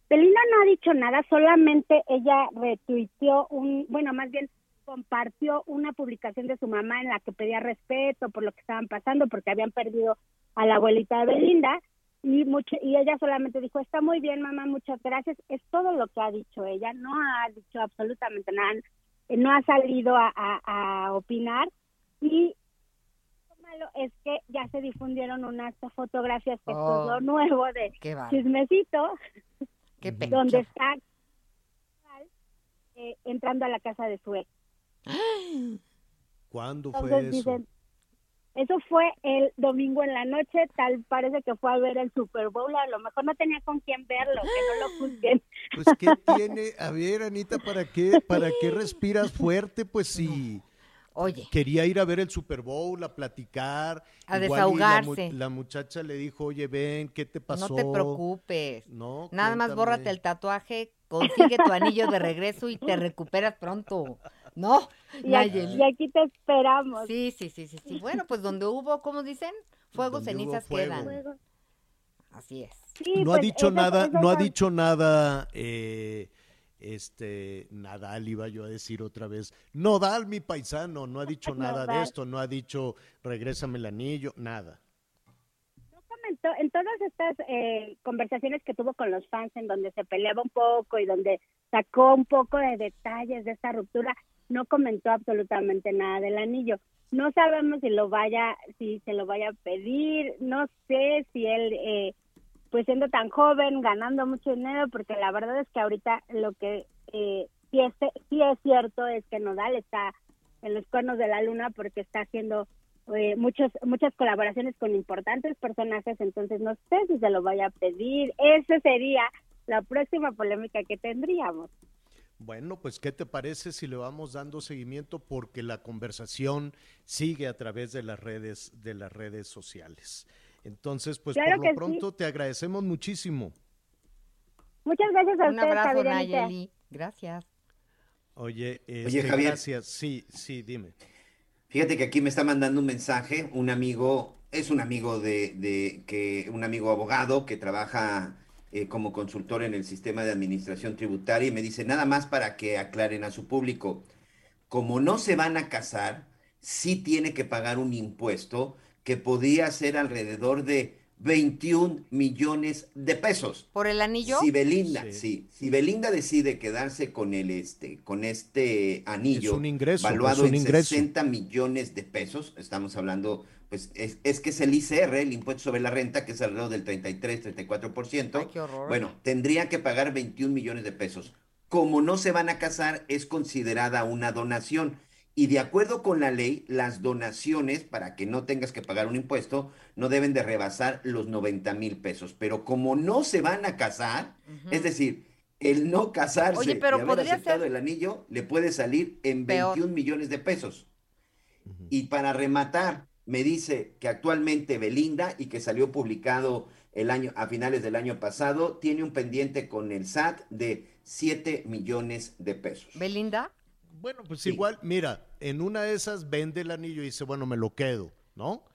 Belinda no ha dicho nada, solamente ella retuiteó un, bueno, más bien compartió una publicación de su mamá en la que pedía respeto por lo que estaban pasando, porque habían perdido a la abuelita de Belinda, y mucho, y ella solamente dijo, está muy bien, mamá, muchas gracias. Es todo lo que ha dicho ella, no ha dicho absolutamente nada, no ha salido a, a- opinar, y malo es que ya se difundieron unas fotografías, que Oh. es lo nuevo de Qué chismecito, Qué *laughs* donde está eh, entrando a la casa de su ex. *gasps* ¿Cuándo fue eso? dicen, eso fue el domingo en la noche, tal parece que fue a ver el Super Bowl, a lo mejor no tenía con quién verlo, que no lo juzguen. Pues ¿qué *laughs* tiene? A ver, Anita, ¿para qué, para qué respiras fuerte? Pues sí. Oye, Quería ir a ver el Super Bowl, a platicar. A Igual y la mu- desahogarse. La, muchacha le dijo, oye, ven, ¿qué te pasó? no te preocupes. No, Nada más bórrate el tatuaje, consigue tu anillo de regreso y te recuperas pronto. ¿No? Y aquí, Nayeli. y aquí te esperamos. Sí, sí, sí, sí, sí. Bueno, pues donde hubo, ¿cómo dicen? Fuego, Donde cenizas fuego. quedan. Así es. Sí, No ha pues, dicho eso- nada, no ha dicho nada, eh, este, Nadal iba yo a decir otra vez. Nodal, mi paisano, no ha dicho *laughs* nada de esto, no ha dicho regrésame el anillo, nada. no comentó en todas estas eh, conversaciones que tuvo con los fans en donde se peleaba un poco y donde sacó un poco de detalles de esta ruptura, no comentó absolutamente nada del anillo. No sabemos si lo vaya, si se lo vaya a pedir, no sé si él, eh, pues siendo tan joven, ganando mucho dinero, porque la verdad es que ahorita lo que eh, sí, es, sí es cierto es que Nodal está en los cuernos de la luna porque está haciendo eh, muchos muchas colaboraciones con importantes personajes, entonces no sé si se lo vaya a pedir. Esa sería la próxima polémica que tendríamos. Bueno, pues ¿qué te parece si le vamos dando seguimiento porque la conversación sigue a través de las redes de las redes sociales. Entonces, pues Claro por lo sí. pronto te agradecemos muchísimo. Muchas gracias a Un ustedes, abrazo. Nayeli. Gracias. Oye, Oye, este, Javier. gracias. Sí, sí, dime. Fíjate que aquí me está mandando un mensaje, un amigo, es un amigo de, de que, un amigo abogado que trabaja eh, como consultor en el sistema de administración tributaria y me dice nada más para que aclaren a su público, como no se van a casar, sí tiene que pagar un impuesto que podría ser alrededor de 21 millones de pesos. ¿Por el anillo? Si Belinda, sí. si Belinda decide quedarse con el este, con este anillo Es un ingreso, valuado es un en ingreso. 60 millones de pesos, estamos hablando, pues es, es que es el ICR, el impuesto sobre la renta, que es alrededor del 33, 34%. Ay, qué horror. Bueno, tendría que pagar 21 millones de pesos. Como no se van a casar, es considerada una donación. Y de acuerdo con la ley, las donaciones, para que no tengas que pagar un impuesto, no deben de rebasar los 90 mil pesos. Pero como no se van a casar, es decir, el no casarse Oye, pero y haber podría aceptado ser- el anillo le puede salir en Peor. 21 millones de pesos. Y para rematar, me dice que actualmente Belinda y que salió publicado el año a finales del año pasado tiene un pendiente con el SAT de 7 millones de pesos. ¿Belinda? Bueno, pues Sí. igual, mira, en una de esas vende el anillo y dice, bueno, me lo quedo, ¿no?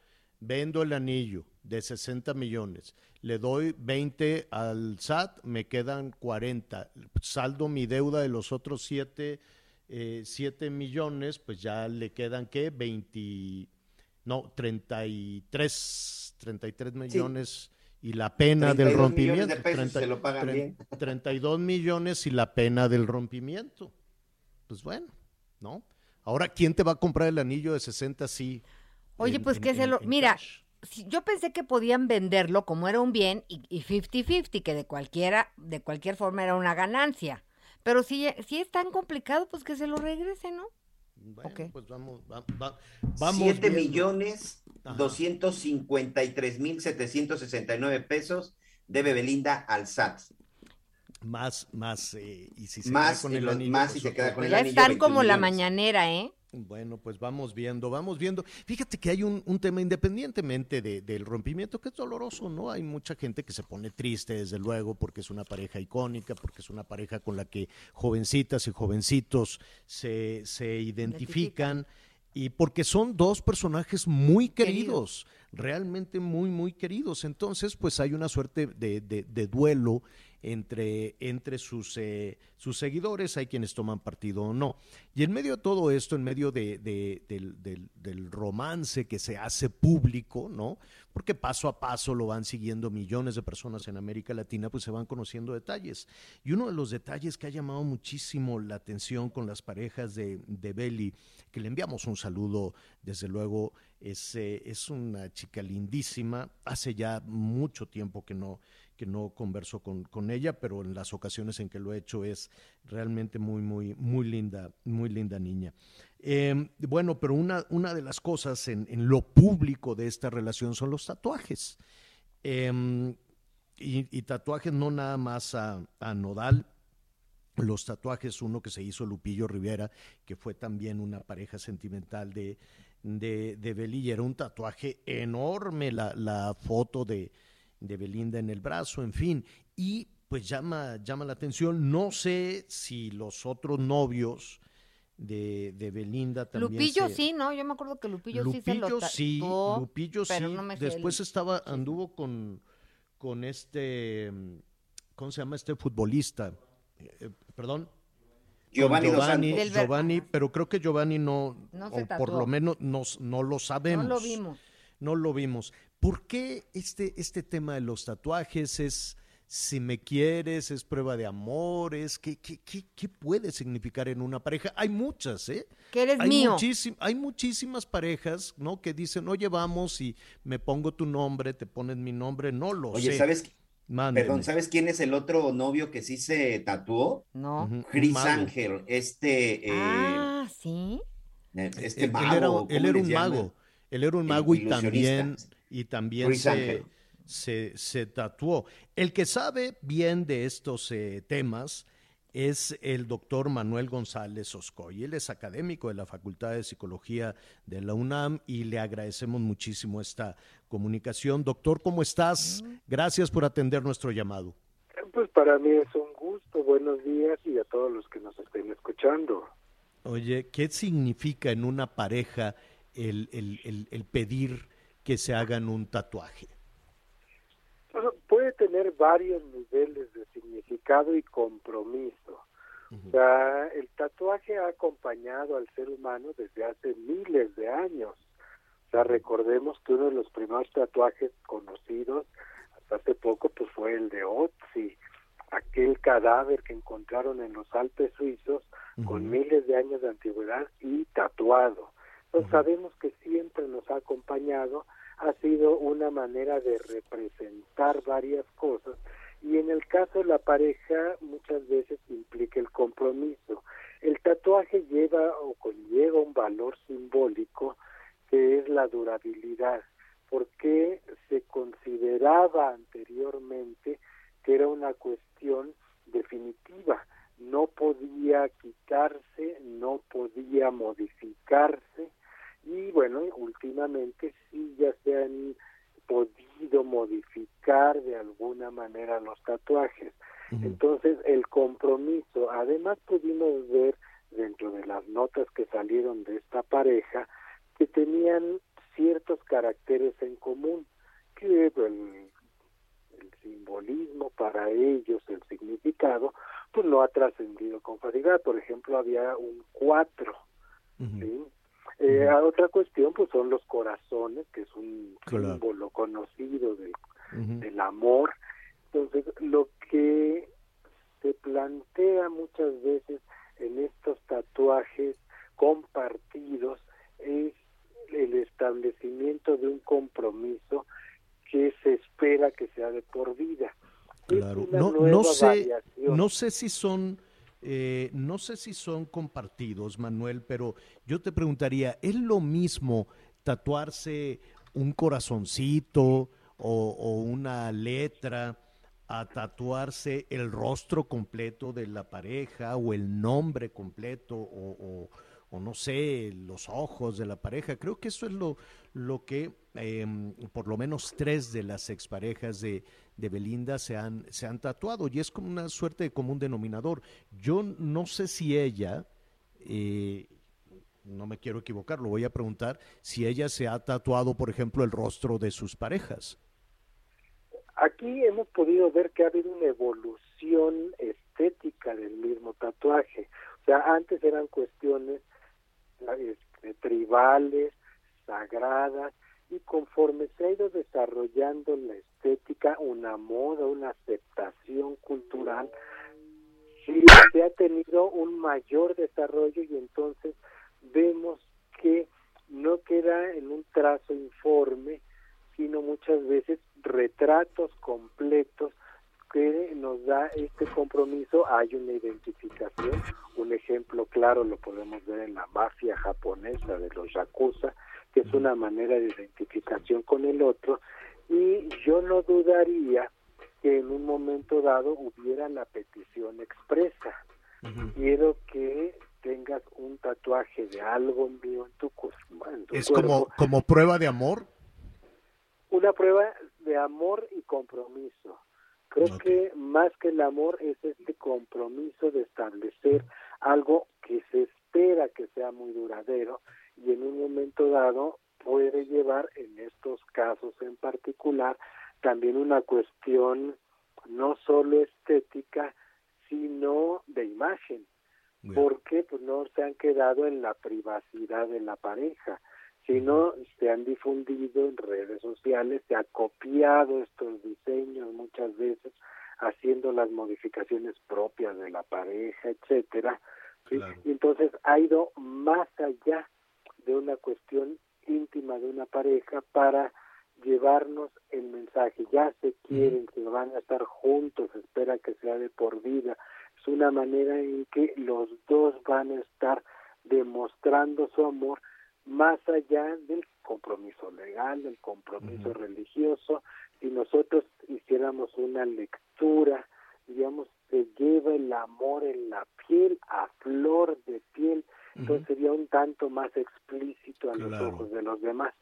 Vendo el anillo de 60 millones, le doy 20 al SAT, me quedan 40, saldo mi deuda de los otros 7, 7 millones, pues ya le quedan, ¿qué? 20, no, 33, 33 millones y la pena del 32 millones rompimiento. de pesos se lo pagan tre- bien. 32 millones y la pena del rompimiento. Pues bueno, ¿no? Ahora, ¿quién te va a comprar el anillo de 60 así? Oye, en- pues en- que se lo... Mira, cash? yo pensé que podían venderlo como era un bien y y 50-50, que de cualquiera, de cualquier forma era una ganancia. Pero si, si es tan complicado, pues que se lo regrese, ¿no? Bueno, ok. pues vamos, va- va- vamos 7 viendo. millones Ajá. 253 mil 769 pesos debe Belinda al SAT. Más, más, eh, y si se Más, queda con el anillo, más pues, si se queda con el Ya anillo, están 21 como la mañanera, ¿eh? Bueno, pues vamos viendo, vamos viendo. Fíjate que hay un, un tema independientemente de- del rompimiento que es doloroso, ¿no? Hay mucha gente que se pone triste, desde luego, porque es una pareja icónica, porque es una pareja con la que jovencitas y jovencitos se, se identifican y porque son dos personajes muy queridos, realmente muy, muy queridos. Entonces, pues hay una suerte de, de- de duelo entre, entre sus, eh, sus seguidores, hay quienes toman partido o no. Y en medio de todo esto, en medio de, de- del, del- del romance que se hace público, ¿no? Porque paso a paso lo van siguiendo millones de personas en América Latina, pues se van conociendo detalles. Y uno de los detalles que ha llamado muchísimo la atención con las parejas de, de Belly, que le enviamos un saludo, desde luego, es, eh, es una chica lindísima. Hace ya mucho tiempo que no, que no converso con, con ella, pero en las ocasiones en que lo he hecho es realmente muy, muy, muy linda, muy linda niña. Eh, bueno, pero una, una de las cosas en, en lo público de esta relación son los tatuajes. Eh, y, tatuajes no nada más a, Nodal, los tatuajes, uno que se hizo Lupillo Rivera, que fue también una pareja sentimental de, de, era un tatuaje enorme, la, la foto de, de Belinda en el brazo, en fin, y pues llama, llama la atención. No sé si los otros novios de, de Belinda también. Lupillo se- sí, ¿no? Yo me acuerdo que Lupillo, sí se lo Lupillo sí, tatuó, Lupillo pero sí. no me Después estaba, anduvo con, con este, ¿cómo se llama este futbolista? Eh, perdón. Giovanni Giovanni, Giovanni, pero creo que Giovanni no, No se o por lo menos no, no lo sabemos. No lo vimos. No lo vimos. ¿Por qué este, este tema de los tatuajes es si me quieres, es prueba de amor, es qué, qué, qué, qué puede significar en una pareja? Hay muchas, ¿eh? Que eres hay mío. muchísim- hay muchísimas parejas, ¿no? Que dicen, oye, vamos y me pongo tu nombre, te pones mi nombre, no lo Oye, sé. ¿sabes? Mándeme. Perdón, ¿sabes quién es el otro novio que sí se tatuó? No. Chris mago. Ángel, este, eh, Ah, sí. este él, él mago. era, ¿cómo él era un llaman? mago. Él era un mago y ilusionista. también, y también se, se, se tatuó. El que sabe bien de estos eh, temas es el doctor Manuel González Oscoy. Él es académico de la Facultad de Psicología de la UNAM y le agradecemos muchísimo esta comunicación. Doctor, ¿cómo estás? Gracias por atender nuestro llamado. Pues para mí es un gusto. Buenos días y a todos los que nos estén escuchando. Oye, ¿qué significa en una pareja el, el- el- el pedir que se hagan un tatuaje? Puede tener varios niveles de significado y compromiso. O sea, el tatuaje ha acompañado al ser humano desde hace miles de años. O sea, recordemos que uno de los primeros tatuajes conocidos hasta hace poco pues fue el de Otzi, aquel cadáver que encontraron en los Alpes suizos con miles de años de antigüedad y tatuado. Entonces sabemos que siempre nos ha acompañado, ha sido una manera de representar varias cosas y en el caso de la pareja muchas veces implica el compromiso. El tatuaje lleva o conlleva un valor simbólico que es la durabilidad, porque se consideraba anteriormente que era una cuestión definitiva, no podía quitarse, no podía modificarse y bueno, últimamente sí ya se han podido modificar de alguna manera los tatuajes. Entonces, el compromiso, además pudimos ver dentro de las notas que salieron de esta pareja que tenían ciertos caracteres en común, que el, el simbolismo para ellos, el significado, pues no ha trascendido con facilidad. Por ejemplo, había un cuatro, ¿sí? Eh, a Otra cuestión pues son los corazones, que es un Claro. símbolo conocido del, del amor. Entonces, lo que se plantea muchas veces en estos tatuajes compartidos es el establecimiento de un compromiso que se espera que sea de por vida. Claro. No, no sé, variación. no sé si son, eh, no sé si son compartidos, Manuel, pero yo te preguntaría, ¿es lo mismo tatuarse un corazoncito o, una letra a tatuarse el rostro completo de la pareja o el nombre completo o- o no sé, los ojos de la pareja? Creo que eso es lo, lo que em, por lo menos tres de las exparejas de, de Belinda se han, se han tatuado y es como una suerte de común denominador. Yo no sé si ella, eh, no me quiero equivocar, lo voy a preguntar, si ella se ha tatuado, por ejemplo, el rostro de sus parejas. Aquí hemos podido ver que ha habido una evolución estética del mismo tatuaje. O sea, antes eran cuestiones este, tribales, sagradas, y conforme se ha ido desarrollando la estética, una moda, una aceptación cultural, sí se ha tenido un mayor desarrollo y entonces vemos que no queda en un trazo informe, sino muchas veces retratos completos que nos da este compromiso. Hay una identificación, un ejemplo claro lo podemos ver en la mafia japonesa de los yakuza, que es una manera de identificación con el otro, y yo no dudaría que en un momento dado hubiera la petición expresa. Quiero que tengas un tatuaje de algo mío en tu, en tu Es cuerpo como, como prueba de amor. una prueba de amor y compromiso. Creo que más que el amor es este compromiso de establecer algo que se espera que sea muy duradero y en un momento dado puede llevar, en estos casos en particular, también una cuestión no solo estética, sino de imagen, porque pues no se han quedado en la privacidad de la pareja, sino se han difundido en redes sociales, se ha copiado estos diseños muchas veces, haciendo las modificaciones propias de la pareja, etcétera, ¿sí? y entonces ha ido más allá de una cuestión íntima de una pareja para llevarnos el mensaje, ya se quieren, que van a estar juntos, se espera que sea de por vida, es una manera en que los dos van a estar demostrando su amor más allá del compromiso legal, del compromiso religioso, si nosotros hiciéramos una lectura, digamos, se lleva el amor en la piel, a flor de piel, entonces sería un tanto más explícito a los ojos de los demás.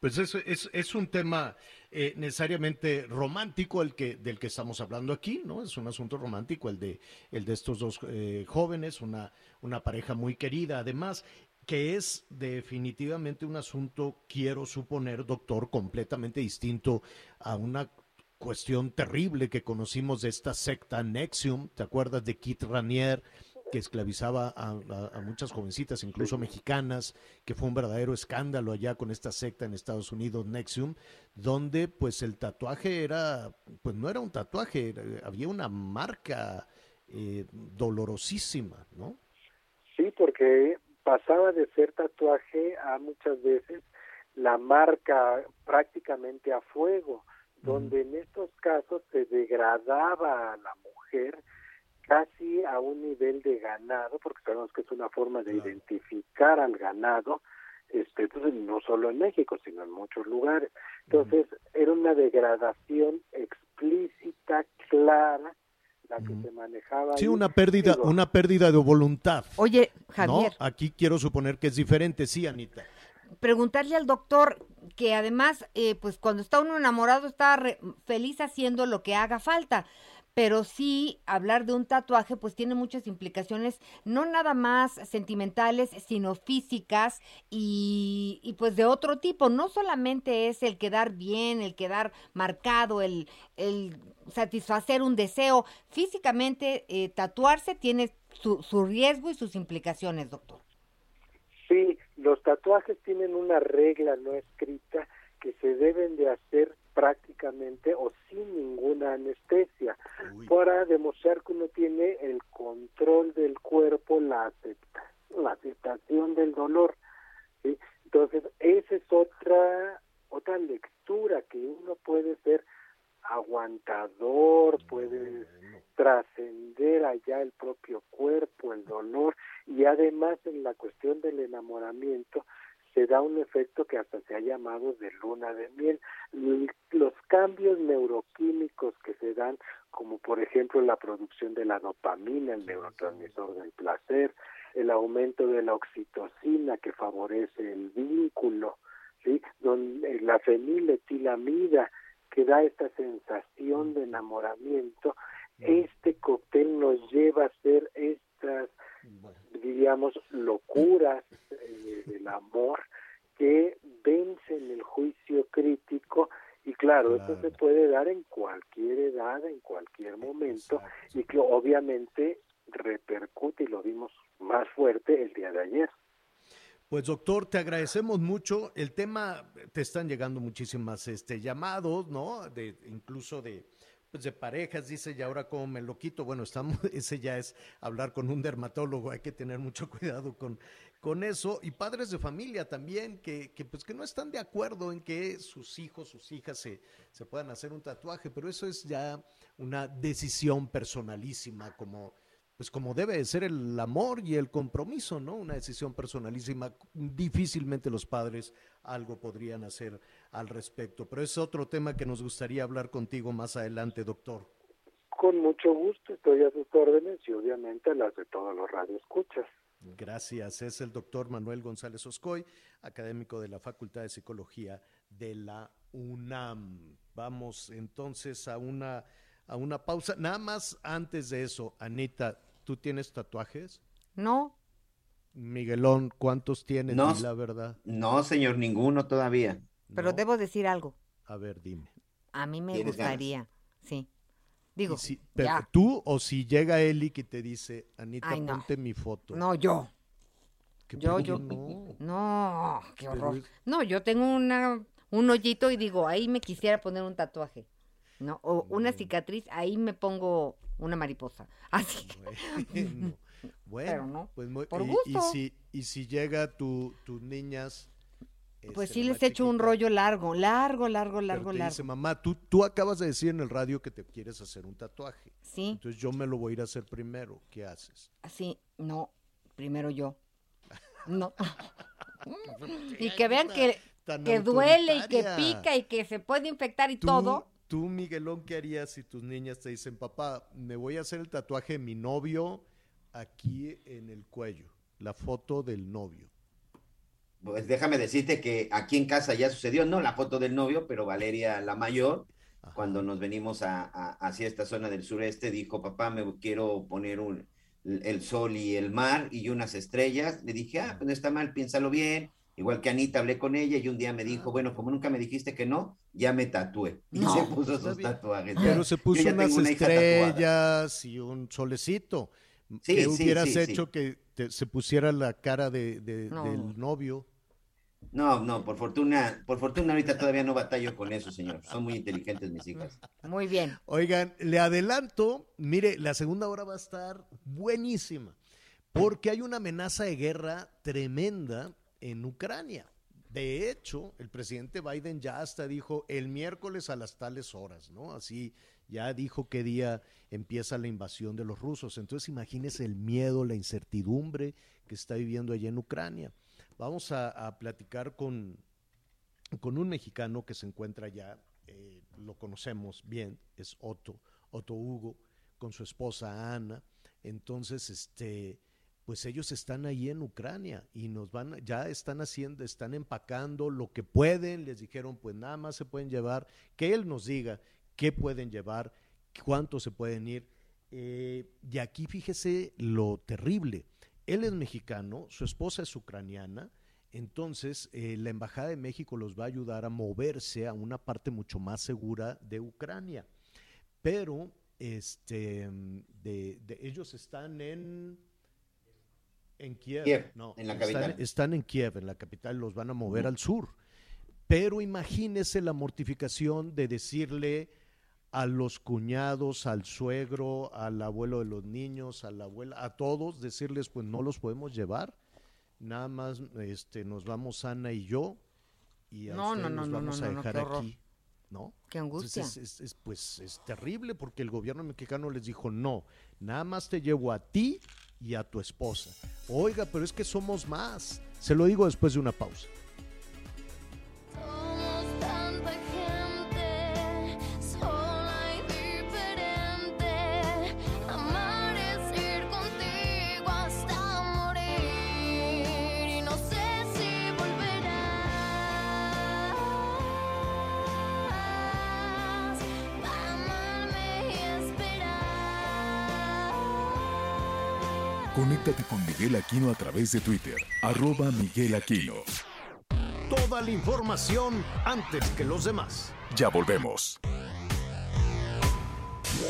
Pues es, es, es un tema eh, necesariamente romántico el que, del que estamos hablando aquí, ¿no? Es un asunto romántico el de, el de estos dos eh, jóvenes, una, una pareja muy querida, además, que es definitivamente un asunto, quiero suponer, doctor, completamente distinto a una cuestión terrible que conocimos de esta secta Nexium, ¿te acuerdas de Kit Ranier? que esclavizaba a, a- a muchas jovencitas, incluso mexicanas, que fue un verdadero escándalo allá con esta secta en Estados Unidos, Nexium, donde pues el tatuaje era, pues no era un tatuaje, era- había una marca eh, dolorosísima, ¿no? Sí, porque pasaba de ser tatuaje a muchas veces la marca prácticamente a fuego, donde en estos casos se degradaba a la mujer casi a un nivel de ganado, porque sabemos que es una forma de identificar al ganado, este, no solo en México, sino en muchos lugares. Entonces, era una degradación explícita, clara, la que se manejaba. Sí, ahí. una pérdida, Digo, una pérdida de voluntad. Oye, ¿no? Javier, Aquí quiero suponer que es diferente, sí, Anita. preguntarle al doctor que además, eh, pues cuando está uno enamorado está re- feliz haciendo lo que haga falta, pero sí hablar de un tatuaje pues tiene muchas implicaciones, no nada más sentimentales, sino físicas y, pues de otro tipo, no solamente es el quedar bien, el quedar marcado, el, el satisfacer un deseo, físicamente eh, tatuarse tiene su, su riesgo y sus implicaciones, doctor. Sí, los tatuajes tienen una regla no escrita que se deben de hacer prácticamente o sin ninguna anestesia para demostrar que uno tiene el control del cuerpo, la, acepta, la aceptación del dolor. ¿sí? Entonces, esa es otra otra lectura que uno puede ser aguantador, puede trascender allá el propio cuerpo, el dolor, y además en la cuestión del enamoramiento se da un efecto que hasta se ha llamado de luna de miel. Los cambios neuroquímicos que se dan, como por ejemplo la producción de la dopamina, el neurotransmisor del placer, el aumento de la oxitocina que favorece el vínculo, ¿sí? Donde la feniletilamida que da esta sensación de enamoramiento, este cóctel nos lleva a hacer estas, diríamos, locuras eh, del amor que vencen el juicio crítico y claro, esto se puede dar en cualquier edad, en cualquier momento y que obviamente repercute y lo vimos más fuerte el día de ayer. Pues doctor, te agradecemos mucho. El tema, te están llegando muchísimas este, llamados, ¿no? De, incluso de, pues de parejas, dice, y ahora cómo me lo quito. Bueno, estamos, *laughs* ese ya es hablar con un dermatólogo, hay que tener mucho *laughs* cuidado con, con eso. Y padres de familia también, que, que, pues que no están de acuerdo en que sus hijos, sus hijas se, se puedan hacer un tatuaje, pero eso es ya una decisión personalísima, como pues como debe de ser el amor y el compromiso, ¿no? Una decisión personalísima. Difícilmente los padres algo podrían hacer al respecto. Pero es otro tema que nos gustaría hablar contigo más adelante, doctor. Con mucho gusto estoy a sus órdenes y obviamente a las de todos los radioescuchas. Gracias. Es el doctor Manuel González Oscoy, académico de la Facultad de Psicología de la UNAM. Vamos entonces a una, a una pausa. Nada más antes de eso, Anita, ¿tú tienes tatuajes? No, Miguelón, ¿cuántos tienes? No, la verdad. No, señor, ninguno todavía. Pero No. debo decir algo. A ver, dime. A mí me gustaría, sí. Digo, si- pero ya. tú o si llega Eli que te dice, Anita, Ay, no. ponte mi foto. No, yo. ¿Qué Yo, yo. No. No, qué horror. es- No, yo tengo una, un hoyito y digo, ahí me quisiera poner un tatuaje. ¿No? O una cicatriz, ahí me pongo una mariposa. *laughs* Así *laughs* Bueno, bueno, Pero no, pues muy- por y, y gusto. si, y si llega tu, tus niñas. Pues este, sí les más echo un rollo largo, largo, largo, largo, largo. dice, mamá, tú, tú acabas de decir en el radio que te quieres hacer un tatuaje. Sí, Entonces yo me lo voy a ir a hacer primero. ¿Qué haces? así, no, primero yo. No. *laughs* *laughs* y que vean que, que duele y que pica y que se puede infectar y Tú, todo. Tú, Miguelón, ¿qué harías si tus niñas te dicen, papá, me voy a hacer el tatuaje de mi novio aquí en el cuello? La foto del novio. Pues déjame decirte que aquí en casa ya sucedió, no la foto del novio, pero Valeria la mayor, Ajá. cuando nos venimos a, a- hacia esta zona del sureste, dijo, papá, me quiero poner un, el sol y el mar y unas estrellas. Le dije, ah, pues no está mal, piénsalo bien. Igual que Anita, hablé con ella y un día me dijo, bueno, como nunca me dijiste que no, ya me tatué. Y No. se puso Está sus bien. tatuajes. Pero Ya- se puso unas hija tatuada. estrellas y un solecito. Sí, ¿Qué sí, hubieras sí, hecho sí. que te- se pusiera la cara de, de- No. del novio? No, no, por fortuna, por fortuna ahorita todavía no batallo con eso, señor. Son muy inteligentes mis hijas. Muy bien. Oigan, le adelanto, mire, la segunda hora va a estar buenísima, porque hay una amenaza de guerra tremenda en Ucrania. De hecho, el presidente Biden ya hasta dijo el miércoles a las tales horas, ¿no? Así ya dijo qué día empieza la invasión de los rusos. Entonces, imagínese el miedo, la incertidumbre que está viviendo allá en Ucrania. Vamos a, platicar con, con un mexicano que se encuentra allá, eh, lo conocemos bien, es Otto, Otto Hugo, con su esposa Ana. Entonces, este, pues ellos están ahí en Ucrania y nos van, ya están haciendo, están empacando lo que pueden. Les dijeron, pues nada más se pueden llevar, que él nos diga qué pueden llevar, cuánto se pueden ir. Eh, y aquí fíjese lo terrible. Él es mexicano, su esposa es ucraniana, entonces eh, la Embajada de México los va a ayudar a moverse a una parte mucho más segura de Ucrania. Pero este, de, de- ellos están en, en Kiev, Kiev, no, en la están- capital. están en Kiev, en la capital, los van a mover al sur. Pero imagínese la mortificación de decirle a los cuñados, al suegro, al abuelo de los niños, a la abuela, a todos, decirles, pues no los podemos llevar, nada más este, nos vamos Ana y yo, y a No, no, no, los no, vamos a dejar aquí. ¿No? Qué Entonces, angustia. es- es- es, pues es terrible porque el gobierno mexicano les dijo, no, nada más te llevo a ti y a tu esposa. Oiga, pero es que somos más. Se lo digo después de una pausa. Conéctate con Miguel Aquino a través de Twitter, arroba Miguel Aquino. Toda la información antes que los demás. Ya volvemos.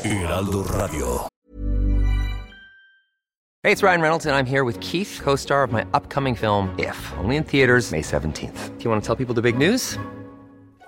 Heraldo Radio. Hey, it's Ryan Reynolds, and I'm here with Keith, co star of my upcoming film, If, only in theaters, May 17th. Do you want to tell people the big news?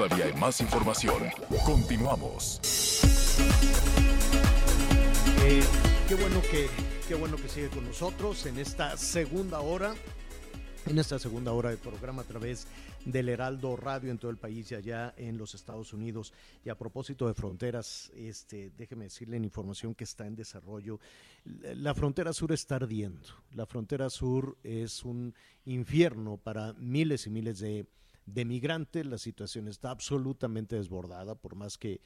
Todavía hay más información. Continuamos. Eh, qué bueno que qué bueno que sigue con nosotros en esta segunda hora, en esta segunda hora de programa a través del Heraldo Radio en todo el país y allá en los Estados Unidos. Y a propósito de fronteras, este, déjeme decirle en información que está en desarrollo. La la frontera sur está ardiendo. La frontera sur es un infierno para miles y miles de, de migrantes. La situación está absolutamente desbordada, por más que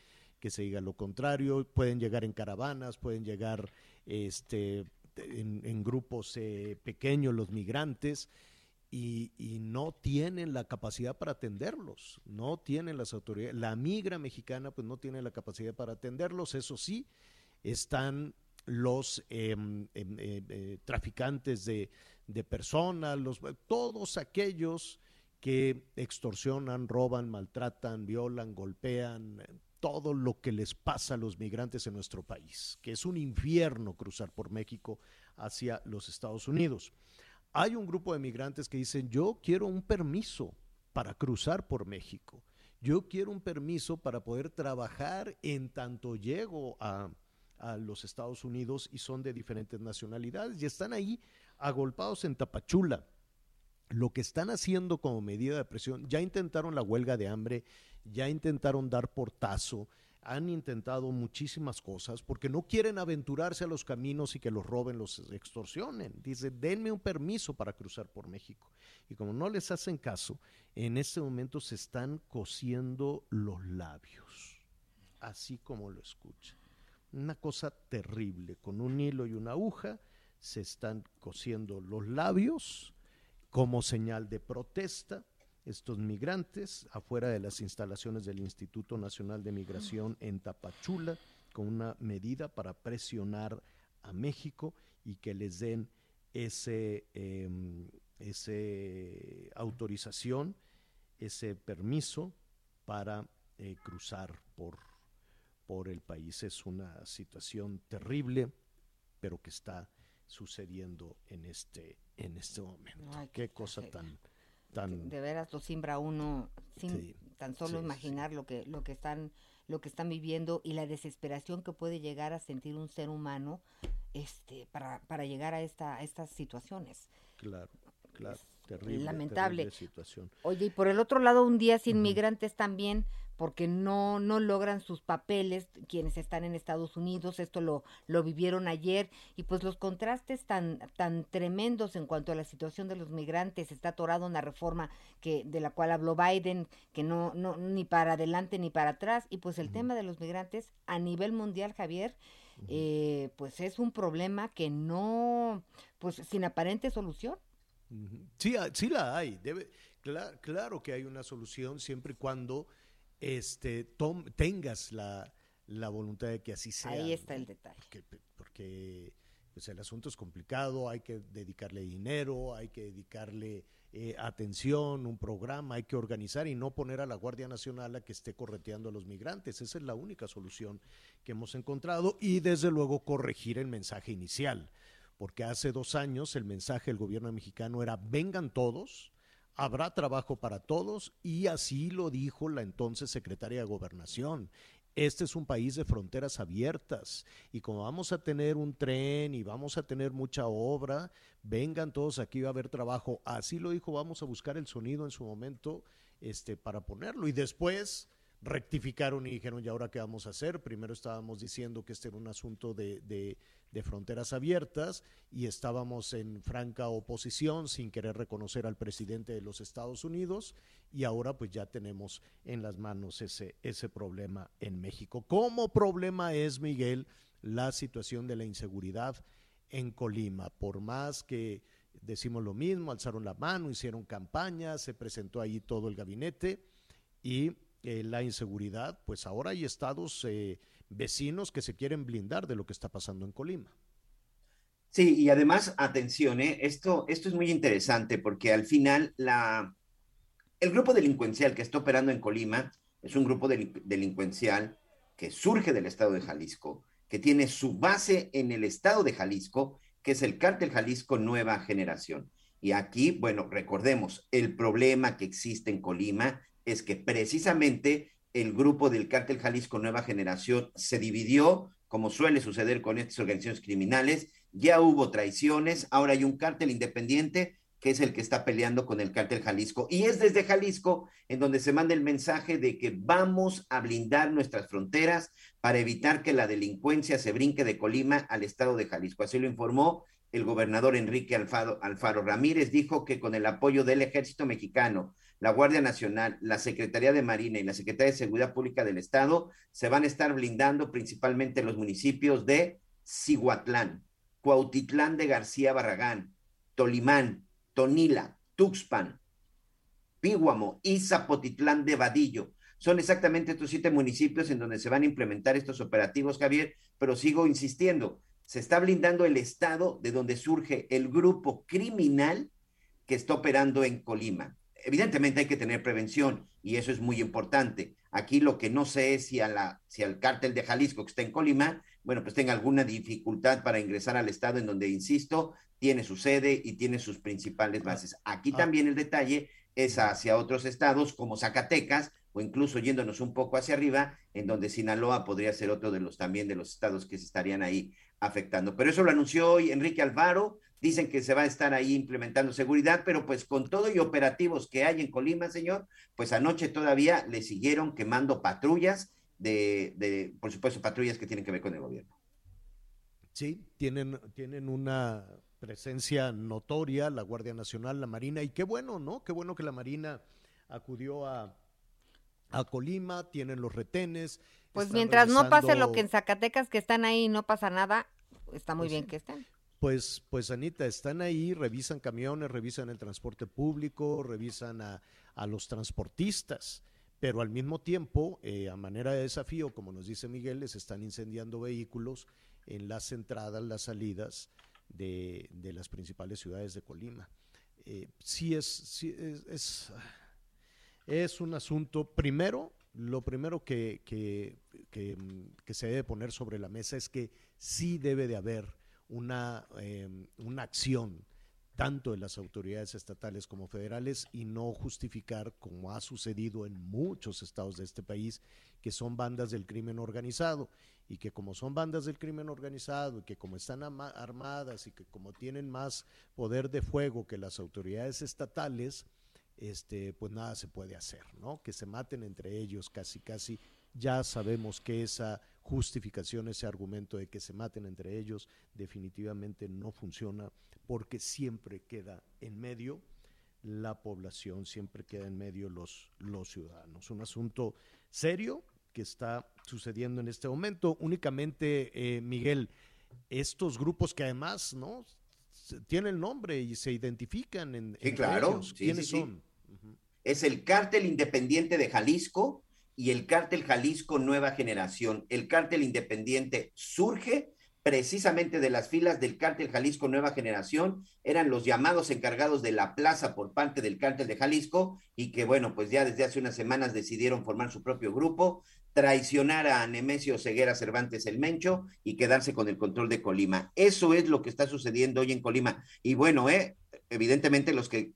que se diga lo contrario, pueden llegar en caravanas, pueden llegar este, en, grupos eh, pequeños los migrantes y, y no tienen la capacidad para atenderlos, no tienen las autoridades, la migra mexicana pues no tiene la capacidad para atenderlos, eso sí, están los em, em, eh, eh, traficantes de, de personas, los, todos aquellos que extorsionan, roban, maltratan, violan, golpean, todo lo que les pasa a los migrantes en nuestro país, que es un infierno cruzar por México hacia los Estados Unidos. Hay un grupo de migrantes que dicen, yo quiero un permiso para cruzar por México, yo quiero un permiso para poder trabajar en tanto llego a, a los Estados Unidos y son de diferentes nacionalidades y están ahí agolpados en Tapachula. Lo que están haciendo como medida de presión, ya intentaron la huelga de hambre, ya intentaron dar portazo, han intentado muchísimas cosas porque no quieren aventurarse a los caminos y que los roben, los extorsionen. Dice, denme un permiso para cruzar por México. Y como no les hacen caso, en este momento se están cosiendo los labios, así como lo escuchan. Una cosa terrible, con un hilo y una aguja se están cosiendo los labios como señal de protesta estos migrantes afuera de las instalaciones del Instituto Nacional de Migración en Tapachula con una medida para presionar a México y que les den ese, em, ese autorización, ese permiso para eh, cruzar por, por el país. Es una situación terrible, pero que está sucediendo en este, en este momento. Ay, qué cosa tan, tan de veras lo simbra uno sin Sí, tan solo sí, imaginar lo que lo que están lo que están viviendo y la desesperación que puede llegar a sentir un ser humano este para, para llegar a esta a estas situaciones. Claro, claro, terrible, lamentable. terrible situación. Oye, y por el otro lado, un día sin migrantes también, porque no, no logran sus papeles quienes están en Estados Unidos, esto lo, lo vivieron ayer, y pues los contrastes tan, tan tremendos en cuanto a la situación de los migrantes, está atorado una reforma que, de la cual habló Biden, que no, no, ni para adelante ni para atrás, y pues el tema de los migrantes a nivel mundial, Javier, eh, pues es un problema que no, pues sin aparente solución. Sí, ah, sí la hay. Debe, cla- claro que hay una solución siempre y cuando este, tom- tengas la, la voluntad de que así sea. Ahí está el detalle. Porque, porque, pues, el asunto es complicado, hay que dedicarle dinero, hay que dedicarle eh, atención, un programa, hay que organizar y no poner a la Guardia Nacional a que esté correteando a los migrantes. Esa es la única solución que hemos encontrado y desde luego corregir el mensaje inicial porque hace dos años el mensaje del gobierno mexicano era vengan todos, habrá trabajo para todos y así lo dijo la entonces secretaria de gobernación. Este es un país de fronteras abiertas y como vamos a tener un tren y vamos a tener mucha obra, vengan todos aquí va a haber trabajo. Así lo dijo, vamos a buscar el sonido en su momento este para ponerlo y después rectificaron y dijeron, ¿y ahora qué vamos a hacer? Primero estábamos diciendo que este era un asunto de, de- de fronteras abiertas y estábamos en franca oposición sin querer reconocer al presidente de los Estados Unidos y ahora pues ya tenemos en las manos ese, ese problema en México. ¿Cómo problema es, Miguel, la situación de la inseguridad en Colima? Por más que decimos lo mismo, alzaron la mano, hicieron campaña, se presentó ahí todo el gabinete y eh, la inseguridad, pues ahora hay estados eh, vecinos que se quieren blindar de lo que está pasando en Colima. Sí, y además, atención, ¿eh? esto, esto es muy interesante porque al final la, el grupo delincuencial que está operando en Colima es un grupo delin- delincuencial que surge del estado de Jalisco, que tiene su base en el estado de Jalisco, que es el cártel Jalisco Nueva Generación. Y aquí, bueno, recordemos, el problema que existe en Colima es que precisamente el grupo del cártel Jalisco Nueva Generación se dividió, como suele suceder con estas organizaciones criminales, ya hubo traiciones, ahora hay un cártel independiente que es el que está peleando con el cártel Jalisco. Y es desde Jalisco en donde se manda el mensaje de que vamos a blindar nuestras fronteras para evitar que la delincuencia se brinque de Colima al estado de Jalisco. Así lo informó el gobernador Enrique Alfaro, Alfaro Ramírez, dijo que con el apoyo del ejército mexicano, la Guardia Nacional, la Secretaría de Marina y la Secretaría de Seguridad Pública del Estado se van a estar blindando principalmente los municipios de Cihuatlán, Cuautitlán de García Barragán, Tolimán, Tonila, Tuxpan, Píguamo y Zapotitlán de Vadillo. Son exactamente estos siete municipios en donde se van a implementar estos operativos, Javier, pero sigo insistiendo, se está blindando el estado de donde surge el grupo criminal que está operando en Colima. Evidentemente hay que tener prevención y eso es muy importante. Aquí lo que no sé es si, a la, si al cártel de Jalisco que está en Colima, bueno, pues tenga alguna dificultad para ingresar al estado en donde, insisto, tiene su sede y tiene sus principales bases. Aquí Ah. también el detalle es hacia otros estados como Zacatecas o incluso yéndonos un poco hacia arriba, en donde Sinaloa podría ser otro de los también de los estados que se estarían ahí afectando. Pero eso lo anunció hoy Enrique Alvaro, dicen que se va a estar ahí implementando seguridad, pero pues con todo y operativos que hay en Colima, señor, pues anoche todavía le siguieron quemando patrullas de, de por supuesto, patrullas que tienen que ver con el gobierno. Sí, tienen, tienen una presencia notoria, la Guardia Nacional, la Marina, y qué bueno, ¿no? Qué bueno que la Marina acudió a, a Colima, tienen los retenes. Pues mientras no pase lo que en Zacatecas, que están ahí y no pasa nada, está muy bien que estén. Pues, pues Anita, están ahí, revisan camiones, revisan el transporte público, revisan a, a los transportistas, pero al mismo tiempo, eh, a manera de desafío, como nos dice Miguel, les están incendiando vehículos en las entradas, las salidas de, de las principales ciudades de Colima. Eh, sí es, sí es, es, es un asunto, primero, lo primero que, que, que, que se debe poner sobre la mesa es que sí debe de haber una, eh, una acción tanto de las autoridades estatales como federales y no justificar, como ha sucedido en muchos estados de este país, que son bandas del crimen organizado y que como son bandas del crimen organizado y que como están armadas y que como tienen más poder de fuego que las autoridades estatales, este, pues nada se puede hacer, ¿no? Que se maten entre ellos casi, casi. Ya sabemos que esa justificación, ese argumento de que se maten entre ellos definitivamente no funciona porque siempre queda en medio la población, siempre queda en medio los, los ciudadanos. Un asunto serio que está sucediendo en este momento. Únicamente, eh, Miguel, estos grupos que además, ¿no? Tienen nombre y se identifican en, Sí, claro. ellos. sí, ¿Quiénes sí, son? Es el cártel independiente de Jalisco y el cártel Jalisco Nueva Generación. El cártel independiente surge precisamente de las filas del cártel Jalisco Nueva Generación, eran los llamados encargados de la plaza por parte del cártel de Jalisco y que bueno, pues ya desde hace unas semanas decidieron formar su propio grupo, traicionar a Nemesio Ceguera Cervantes el Mencho y quedarse con el control de Colima. Eso es lo que está sucediendo hoy en Colima. Y bueno, eh, evidentemente los que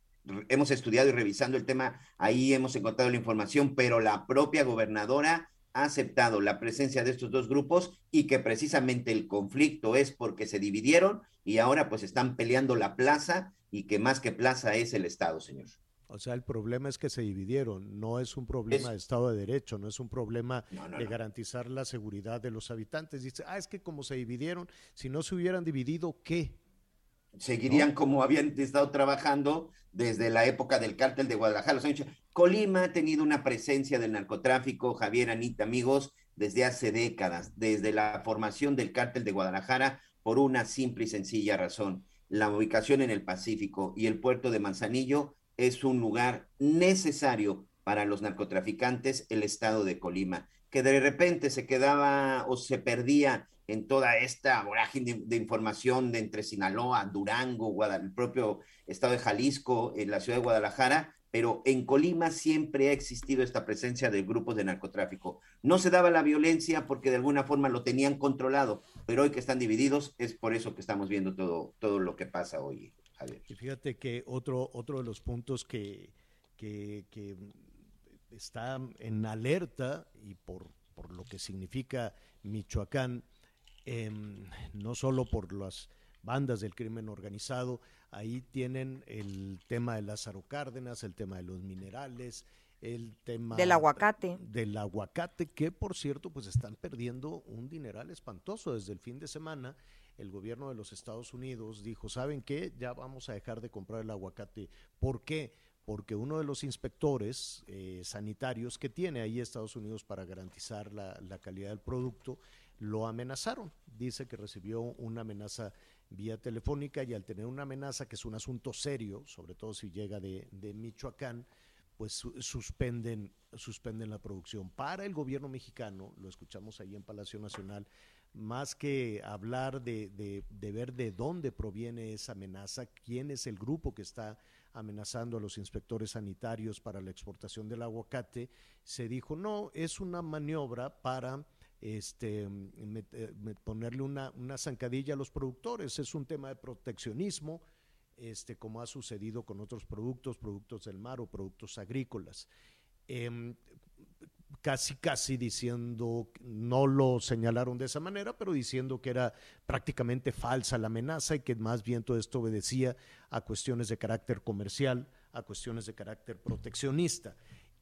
hemos estudiado y revisando el tema, ahí hemos encontrado la información, pero la propia gobernadora ha aceptado la presencia de estos dos grupos y que precisamente el conflicto es porque se dividieron y ahora pues están peleando la plaza y que más que plaza es el Estado, señor. O sea, el problema es que se dividieron, no es un problema Es- de Estado de Derecho, no es un problema No, no, de no. garantizar la seguridad de los habitantes. Dice, ah, es que como se dividieron, si no se hubieran dividido, ¿qué? Seguirían como habían estado trabajando desde la época del cártel de Guadalajara. los años 80. Colima ha tenido una presencia del narcotráfico, Javier, Anita, amigos, desde hace décadas, desde la formación del cártel de Guadalajara, por una simple y sencilla razón. La ubicación en el Pacífico y el puerto de Manzanillo es un lugar necesario para los narcotraficantes, el estado de Colima, que de repente se quedaba o se perdía en toda esta vorágine de, información de entre Sinaloa, Durango, el propio estado de Jalisco, en la ciudad de Guadalajara, pero en Colima siempre ha existido esta presencia de grupos de narcotráfico. No se daba la violencia porque de alguna forma lo tenían controlado, pero hoy que están divididos es por eso que estamos viendo todo, todo lo que pasa hoy, Javier. Y fíjate que otro, otro de los puntos que, que, que está en alerta y por, por lo que significa Michoacán, em, no solo por las bandas del crimen organizado, ahí tienen el tema de Lázaro Cárdenas, el tema de los minerales, el tema Del aguacate. del aguacate, que por cierto, pues están perdiendo un dineral espantoso. Desde el fin de semana, el gobierno de los Estados Unidos dijo, ¿saben qué? Ya vamos a dejar de comprar el aguacate. ¿Por qué? Porque uno de los inspectores eh, sanitarios que tiene ahí Estados Unidos para garantizar la, la calidad del producto, lo amenazaron. Dice que recibió una amenaza vía telefónica y al tener una amenaza, que es un asunto serio, sobre todo si llega de, de Michoacán, pues su- suspenden, suspenden la producción. Para el gobierno mexicano, lo escuchamos ahí en Palacio Nacional, más que hablar de- de ver de dónde proviene esa amenaza, quién es el grupo que está amenazando a los inspectores sanitarios para la exportación del aguacate, se dijo, no, es una maniobra para este, eh, ponerle una, una zancadilla a los productores, es un tema de proteccionismo, este, como ha sucedido con otros productos, productos del mar o productos agrícolas. Em, casi, casi diciendo, no lo señalaron de esa manera, pero diciendo que era prácticamente falsa la amenaza y que más bien todo esto obedecía a cuestiones de carácter comercial, a cuestiones de carácter proteccionista.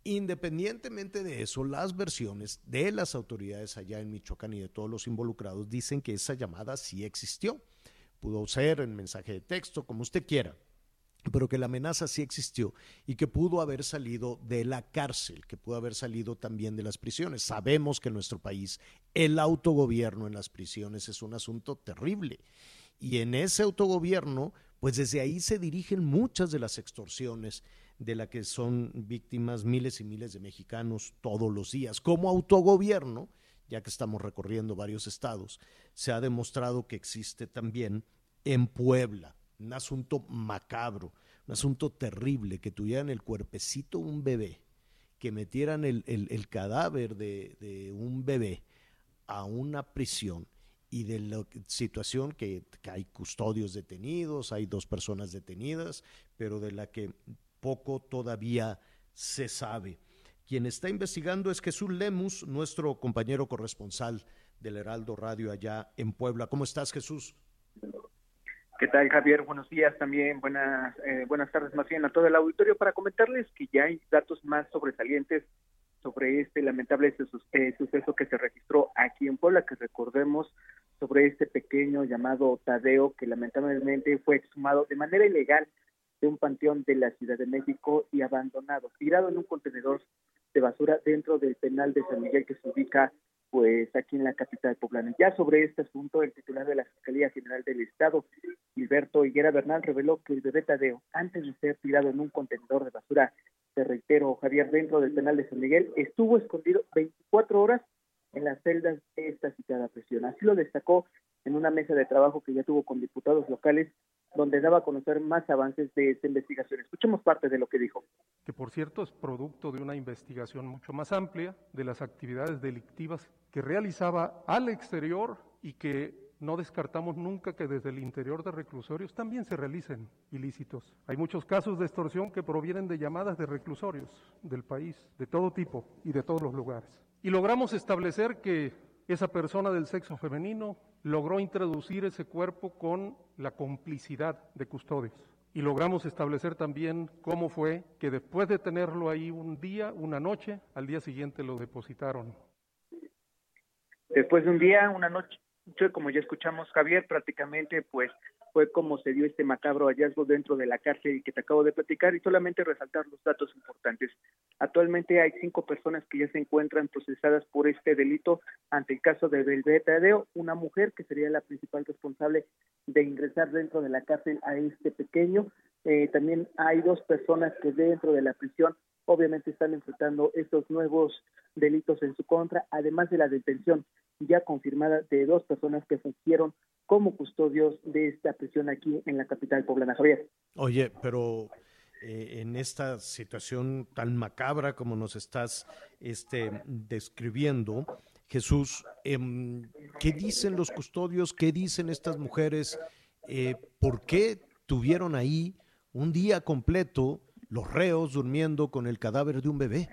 Independientemente de eso, las versiones de las autoridades allá en Michoacán y de todos los involucrados dicen que esa llamada sí existió. Pudo ser en mensaje de texto, como usted quiera, pero que la amenaza sí existió y que pudo haber salido de la cárcel, que pudo haber salido también de las prisiones. Sabemos que en nuestro país el autogobierno en las prisiones es un asunto terrible Y en ese autogobierno, pues desde ahí se dirigen muchas de las extorsiones de la que son víctimas miles y miles de mexicanos todos los días. Como autogobierno, ya que estamos recorriendo varios estados, se ha demostrado que existe también en Puebla un asunto macabro, un asunto terrible, que tuvieran el cuerpecito un bebé, que metieran el, el- el cadáver de, de un bebé a una prisión y de la situación que, que hay custodios detenidos, hay dos personas detenidas, pero de la que poco todavía se sabe. Quien está investigando es Jesús Lemus, nuestro compañero corresponsal del Heraldo Radio allá en Puebla. ¿Cómo estás, Jesús? ¿Qué tal, Javier? Buenos días también, buenas, eh, buenas tardes más bien a todo el auditorio para comentarles que ya hay datos más sobresalientes sobre este lamentable eh, suceso que se registró aquí en Puebla, que recordemos sobre este pequeño llamado Tadeo, que lamentablemente fue exhumado de manera ilegal de un panteón de la Ciudad de México y abandonado, tirado en un contenedor de basura dentro del penal de San Miguel que se ubica pues aquí en la capital poblana. Ya sobre este asunto, el titular de la Fiscalía General del Estado, Gilberto Higuera Bernal, reveló que el bebé Tadeo, antes de ser tirado en un contenedor de basura, te reitero, Javier, dentro del penal de San Miguel, estuvo escondido 24 horas en las celdas de esta citada prisión. Así lo destacó en una mesa de trabajo que ya tuvo con diputados locales, donde daba a conocer más avances de esta investigación. Escuchemos parte de lo que dijo. que por cierto es producto de una investigación mucho más amplia de las actividades delictivas que realizaba al exterior y que no descartamos nunca que desde el interior de reclusorios también se realicen ilícitos. Hay muchos casos de extorsión que provienen de llamadas de reclusorios del país, de todo tipo y de todos los lugares. Y logramos establecer que esa persona del sexo femenino logró introducir ese cuerpo con la complicidad de custodios. Y logramos establecer también cómo fue que después de tenerlo ahí un día, una noche, al día siguiente lo depositaron. Después de un día, una noche, como ya escuchamos Javier, prácticamente pues fue como se dio este macabro hallazgo dentro de la cárcel que te acabo de platicar y solamente resaltar los datos importantes. Actualmente hay cinco personas que ya se encuentran procesadas por este delito ante el caso de Belbé Tadeo, una mujer que sería la principal responsable de ingresar dentro de la cárcel a este pequeño. Eh, también hay dos personas que dentro de la prisión obviamente están enfrentando estos nuevos delitos en su contra, además de la detención ya confirmada de dos personas que fungieron como custodios de esta prisión aquí en la capital poblana. Javier. Oye, pero eh, en esta situación tan macabra como nos estás este, describiendo, Jesús, em, ¿qué dicen los custodios? ¿Qué dicen estas mujeres? Eh, ¿Por qué tuvieron ahí un día completo los reos durmiendo con el cadáver de un bebé?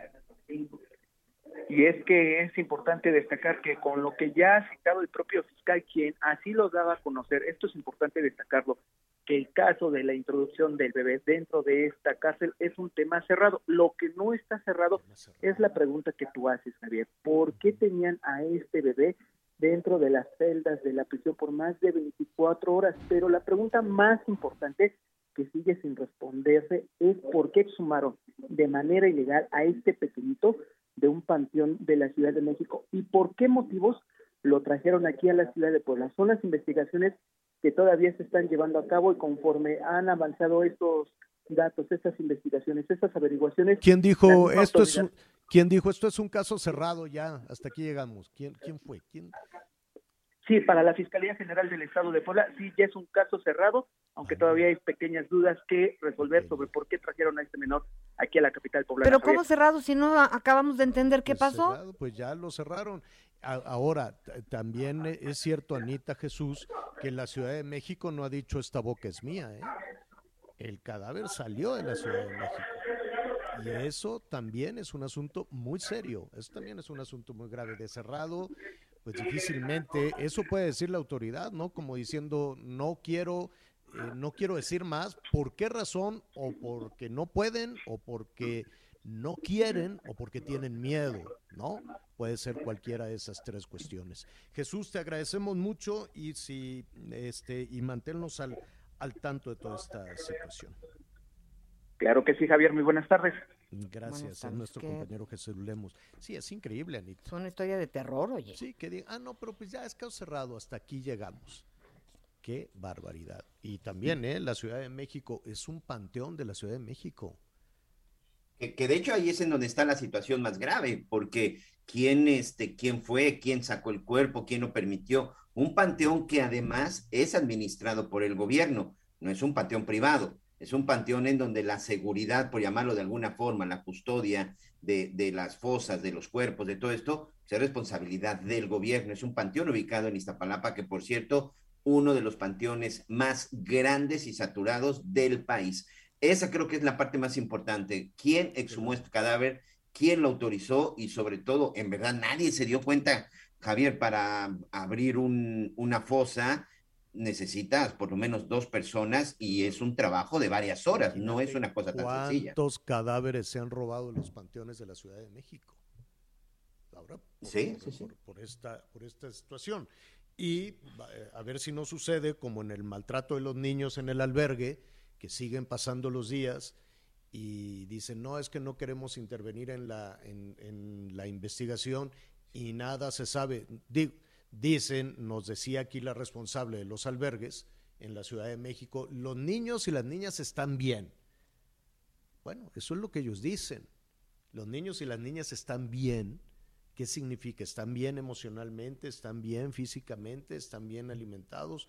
Y es que es importante destacar que con lo que ya ha citado el propio fiscal, quien así lo daba a conocer, esto es importante destacarlo, que el caso de la introducción del bebé dentro de esta cárcel es un tema cerrado. Lo que no está cerrado es la pregunta que tú haces, Javier. ¿Por qué tenían a este bebé dentro de las celdas de la prisión por más de 24 horas? Pero la pregunta más importante que sigue sin responderse es por qué exhumaron de manera ilegal a este pequeñito de un panteón de la Ciudad de México y por qué motivos lo trajeron aquí a la ciudad de Puebla. Son las investigaciones que todavía se están llevando a cabo y conforme han avanzado estos datos, estas investigaciones, estas averiguaciones. ¿Quién dijo esto es un, quién dijo esto es un caso cerrado ya? Hasta aquí llegamos. ¿Quién, quién fue? ¿Quién? Sí, para la Fiscalía General del Estado de Puebla, sí, ya es un caso cerrado, aunque todavía hay pequeñas dudas que resolver sobre por qué trajeron a este menor aquí a la capital poblana. Pero. ¿cómo cerrado si no acabamos de entender qué Pues pasó? cerrado, pues ya lo cerraron. A- Ahora, también es cierto, Anita Jesús, que la Ciudad de México no ha dicho esta boca es mía. ¿eh? El cadáver salió de la Ciudad de México. Y eso también es un asunto muy serio. Eso también es un asunto muy grave. De cerrado, pues difícilmente, eso puede decir la autoridad, ¿no? Como diciendo, no quiero, eh, no quiero decir más. ¿Por qué razón? O porque no pueden, o porque no quieren, o porque tienen miedo, ¿no? Puede ser cualquiera de esas tres cuestiones. Jesús, te agradecemos mucho y si este y manténnos al, al tanto de toda esta situación. Claro que sí, Javier, muy buenas tardes. Gracias a tardes, nuestro ¿qué? compañero Jesús Lemos. Sí, es increíble, Anita. Es una historia de terror, oye. Sí, que diga, ah, no, pero pues ya es caso cerrado, hasta aquí llegamos. Qué barbaridad. Y también, ¿eh? La Ciudad de México es un panteón de la Ciudad de México. Que, que de hecho ahí es en donde está la situación más grave, porque quién, este, quién fue, quién sacó el cuerpo, quién lo permitió. Un panteón que además es administrado por el gobierno, no es un panteón privado, es un panteón en donde la seguridad, por llamarlo de alguna forma, la custodia de, de las fosas, de los cuerpos, de todo esto, es responsabilidad del gobierno. Es un panteón ubicado en Iztapalapa, que por cierto, uno de los panteones más grandes y saturados del país. Esa creo que es la parte más importante. ¿Quién exhumó este cadáver? ¿Quién lo autorizó? Y sobre todo, en verdad, nadie se dio cuenta, Javier, para abrir un, una fosa necesitas por lo menos dos personas y es un trabajo de varias horas, no es una cosa tan sencilla. ¿Cuántos cadáveres se han robado en los panteones de la Ciudad de México? Ahora, por, Sí, por- sí, sí. por- por esta, por esta situación. Y eh, a ver si no sucede como en el maltrato de los niños en el albergue, que siguen pasando los días y dicen, no, es que no queremos intervenir en la, en, en la investigación y nada se sabe. Di- dicen, nos decía aquí la responsable de los albergues en la Ciudad de México, los niños y las niñas están bien. Bueno, eso es lo que ellos dicen. Los niños y las niñas están bien. ¿Qué significa? ¿Están bien emocionalmente? ¿Están bien físicamente? ¿Están bien alimentados?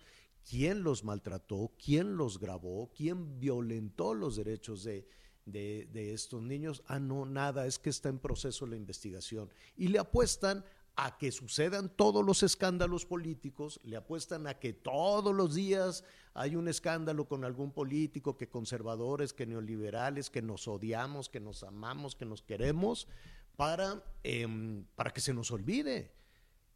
¿Quién los maltrató? ¿Quién los grabó? ¿Quién violentó los derechos de, de, de estos niños? Ah, no, nada, es que está en proceso la investigación. Y le apuestan a que sucedan todos los escándalos políticos, le apuestan a que todos los días hay un escándalo con algún político, que conservadores, que neoliberales, que nos odiamos, que nos amamos, que nos queremos, para, em, para que se nos olvide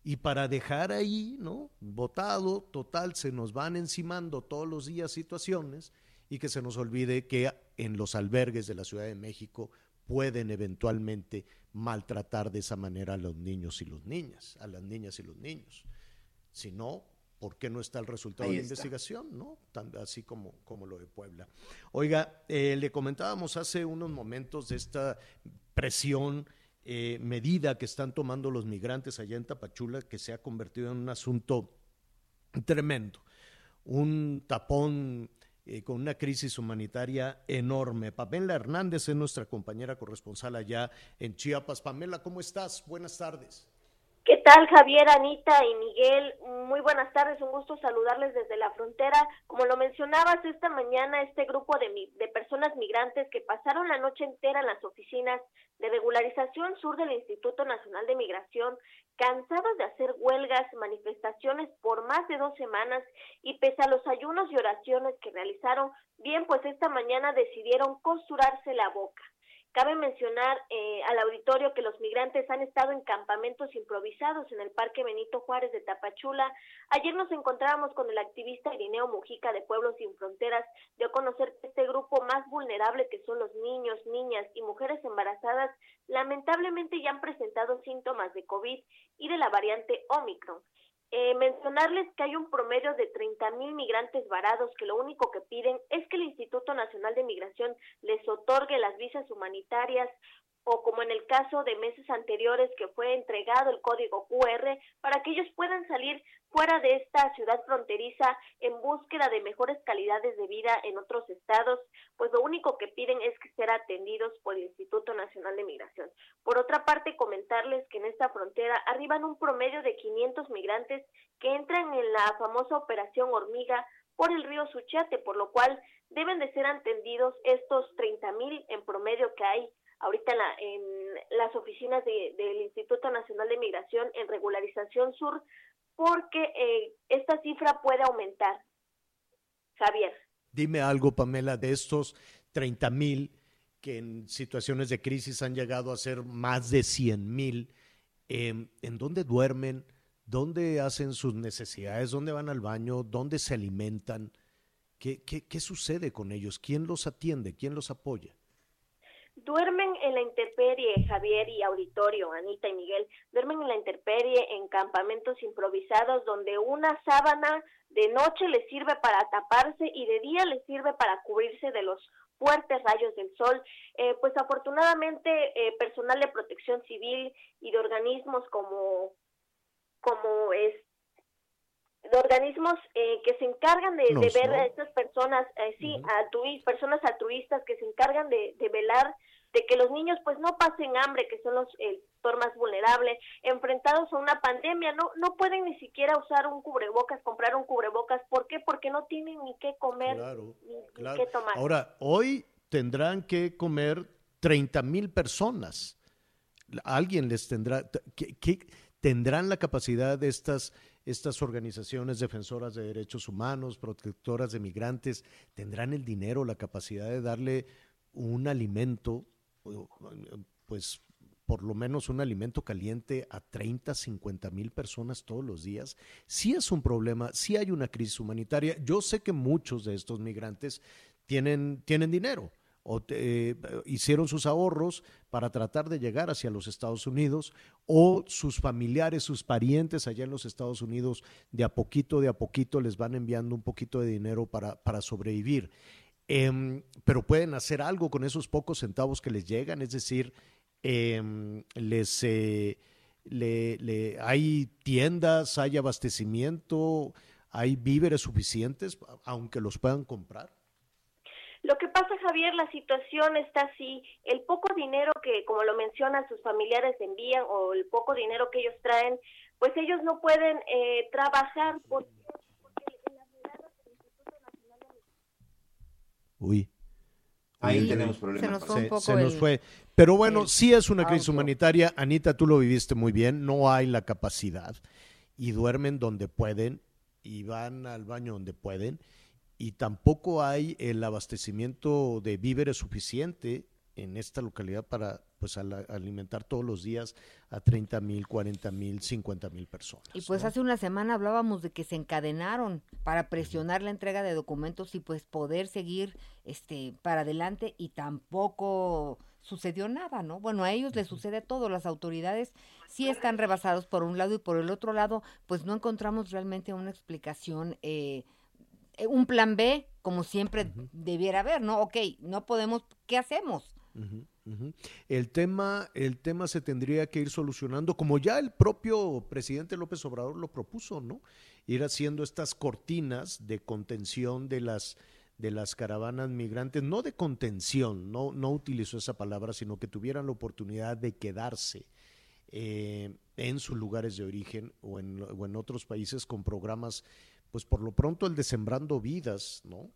y para dejar ahí, ¿no? Votado, total, se nos van encimando todos los días situaciones y que se nos olvide que en los albergues de la Ciudad de México pueden eventualmente maltratar de esa manera a los niños y las niñas, a las niñas y los niños. Si no, ¿por qué no está el resultado Ahí de la investigación? ¿no? Tan- así como, como lo de Puebla. Oiga, eh, le comentábamos hace unos momentos de esta presión eh, medida que están tomando los migrantes allá en Tapachula, que se ha convertido en un asunto tremendo, un tapón eh, con una crisis humanitaria enorme. Pamela Hernández es nuestra compañera corresponsal allá en Chiapas. Pamela, ¿cómo estás? Buenas tardes. ¿Qué tal, Javier, Anita y Miguel? Muy buenas tardes, un gusto saludarles desde la frontera. Como lo mencionabas esta mañana, este grupo de, mi- de personas migrantes que pasaron la noche entera en las oficinas de regularización sur del Instituto Nacional de Migración, cansados de hacer huelgas, manifestaciones por más de dos semanas y pese a los ayunos y oraciones que realizaron, bien, pues esta mañana decidieron costurarse la boca. Cabe mencionar eh, al auditorio que los migrantes han estado en campamentos improvisados en el Parque Benito Juárez de Tapachula. Ayer nos encontrábamos con el activista Irineo Mujica de Pueblos Sin Fronteras. Dio a conocer que este grupo más vulnerable, que son los niños, niñas y mujeres embarazadas, lamentablemente ya han presentado síntomas de COVID y de la variante Omicron. Eh, mencionarles que hay un promedio de 30 mil migrantes varados que lo único que piden es que el Instituto Nacional de Migración les otorgue las visas humanitarias o como en el caso de meses anteriores que fue entregado el código QR para que ellos puedan salir fuera de esta ciudad fronteriza en búsqueda de mejores calidades de vida en otros estados, pues lo único que piden es que ser atendidos por el Instituto Nacional de Migración. Por otra parte, comentarles que en esta frontera arriban un promedio de 500 migrantes que entran en la famosa operación hormiga por el río Suchiate, por lo cual deben de ser atendidos estos 30 mil en promedio que hay ahorita en, la- en las oficinas de- del Instituto Nacional de Migración en regularización sur, porque eh, esta cifra puede aumentar. Javier. Dime algo, Pamela, de estos 30 mil que en situaciones de crisis han llegado a ser más de 100 mil, eh, ¿en dónde duermen? ¿Dónde hacen sus necesidades? ¿Dónde van al baño? ¿Dónde se alimentan? ¿Qué, qué, qué sucede con ellos? ¿Quién los atiende? ¿Quién los apoya? Duermen en la intemperie, Javier y auditorio, Anita y Miguel, duermen en la intemperie en campamentos improvisados donde una sábana de noche les sirve para taparse y de día les sirve para cubrirse de los fuertes rayos del sol. Eh, pues afortunadamente eh, personal de protección civil y de organismos como como es de organismos eh, que se encargan de, de ver ¿no? a estas personas, eh, sí, altruis- personas altruistas que se encargan de, de velar de que los niños pues no pasen hambre, que son los el sector más vulnerable, enfrentados a una pandemia, no no pueden ni siquiera usar un cubrebocas, comprar un cubrebocas, ¿por qué? Porque no tienen ni qué comer, Claro, ni, qué tomar. Ahora, hoy tendrán que comer 30 mil personas. Alguien les tendrá, ¿qué, qué- tendrán la capacidad de estas, estas organizaciones defensoras de derechos humanos, protectoras de migrantes, tendrán el dinero, la capacidad de darle un alimento, pues por lo menos un alimento caliente a 30, 50 mil personas todos los días, sí es un problema, sí hay una crisis humanitaria. Yo sé que muchos de estos migrantes tienen, tienen dinero o eh, hicieron sus ahorros para tratar de llegar hacia los Estados Unidos o sus familiares, sus parientes allá en los Estados Unidos, de a poquito, de a poquito les van enviando un poquito de dinero para, sobrevivir. Em, pero pueden hacer algo con esos pocos centavos que les llegan, es decir, em, les eh, hay tiendas, hay abastecimiento, hay víveres suficientes, aunque los puedan comprar. Lo que pasa, Javier, la situación está así. El poco dinero que, como lo mencionan, sus familiares envían o el poco dinero que ellos traen, pues ellos no pueden eh, trabajar porque Uy. Ahí Uy, tenemos uy. problemas. Se nos fue un Se- poco se nos el- fue. Pero bueno, sí es una crisis humanitaria. Anita, tú lo viviste muy bien. No hay la capacidad. Y duermen donde pueden. Y van al baño donde pueden. Y tampoco hay el abastecimiento de víveres suficiente en esta localidad para pues alimentar todos los días a 30 mil, 40 mil, 50 mil personas. Y pues ¿no? hace una semana hablábamos de que se encadenaron para presionar la entrega de documentos y pues poder seguir este para adelante y tampoco sucedió nada, ¿no? Bueno, a ellos les sucede todo, las autoridades sí están rebasados por un lado y por el otro lado, pues no encontramos realmente una explicación, eh, un plan B como siempre debiera haber, ¿no? Ok, no podemos, ¿qué hacemos? El tema, el tema se tendría que ir solucionando, como ya el propio presidente López Obrador lo propuso, ¿no? Ir haciendo estas cortinas de contención de las de las caravanas migrantes, no de contención, no, no utilizó esa palabra, sino que tuvieran la oportunidad de quedarse eh, en sus lugares de origen o en, o en otros países con programas, pues por lo pronto el de Sembrando Vidas, ¿no?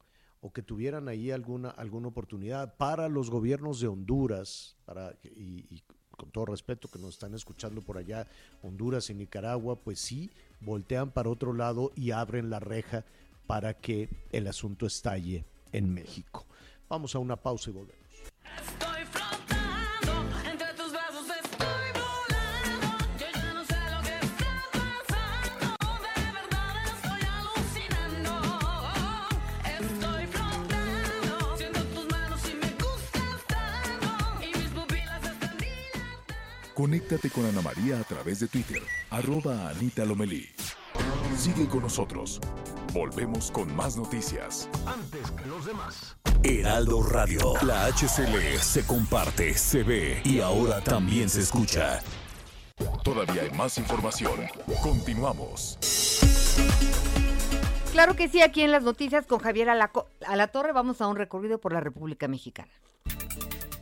o que tuvieran ahí alguna, alguna oportunidad para los gobiernos de Honduras, para, y, con todo respeto que nos están escuchando por allá, Honduras y Nicaragua, pues sí, voltean para otro lado y abren la reja para que el asunto estalle en México. Vamos a una pausa y volvemos. Conéctate con Ana María a través de Twitter, arroba Anita Lomelí. Sigue con nosotros. Volvemos con más noticias. Antes que los demás. Heraldo Radio. La HCL se comparte, se ve y ahora también se escucha. Todavía hay más información. Continuamos. Claro que sí, aquí en las noticias con Javier Alaco- Alatorre vamos a un recorrido por la República Mexicana.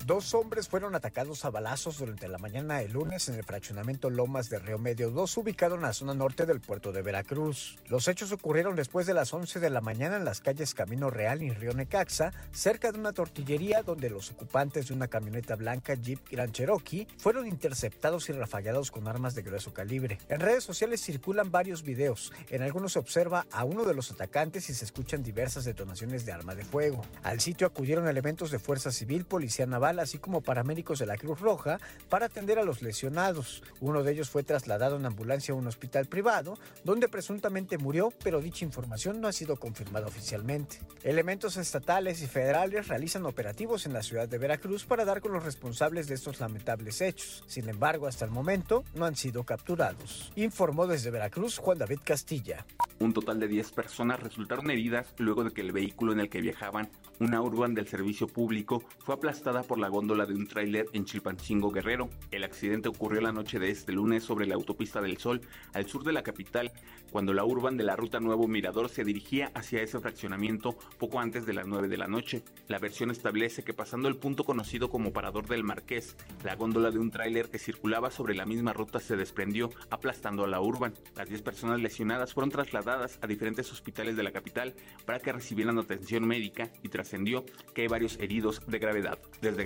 Dos hombres fueron atacados a balazos durante la mañana del lunes en el fraccionamiento Lomas de Río Medio 2, ubicado en la zona norte del puerto de Veracruz. Los hechos ocurrieron después de las 11 de la mañana en las calles Camino Real y Río Necaxa, cerca de una tortillería donde los ocupantes de una camioneta blanca Jeep Grand Cherokee fueron interceptados y rafagados con armas de grueso calibre. En redes sociales circulan varios videos. En algunos se observa a uno de los atacantes y se escuchan diversas detonaciones de arma de fuego. Al sitio acudieron elementos de Fuerza Civil, Policía Naval, así como paramédicos de la Cruz Roja para atender a los lesionados. Uno de ellos fue trasladado en ambulancia a un hospital privado, donde presuntamente murió, pero dicha información no ha sido confirmada oficialmente. Elementos estatales y federales realizan operativos en la ciudad de Veracruz para dar con los responsables de estos lamentables hechos. Sin embargo, hasta el momento no han sido capturados. Informó desde Veracruz Juan David Castilla. Un total de 10 personas resultaron heridas luego de que el vehículo en el que viajaban, una urban del servicio público, fue aplastada por la góndola de un tráiler en Chilpancingo, Guerrero. El accidente ocurrió la noche de este lunes sobre la autopista del Sol, al sur de la capital, cuando la urban de la ruta Nuevo Mirador se dirigía hacia ese fraccionamiento poco antes de las 9 de la noche. La versión establece que pasando el punto conocido como Parador del Marqués, la góndola de un tráiler que circulaba sobre la misma ruta se desprendió, aplastando a la urban. Las 10 personas lesionadas fueron trasladadas a diferentes hospitales de la capital para que recibieran atención médica y trascendió que hay varios heridos de gravedad. Desde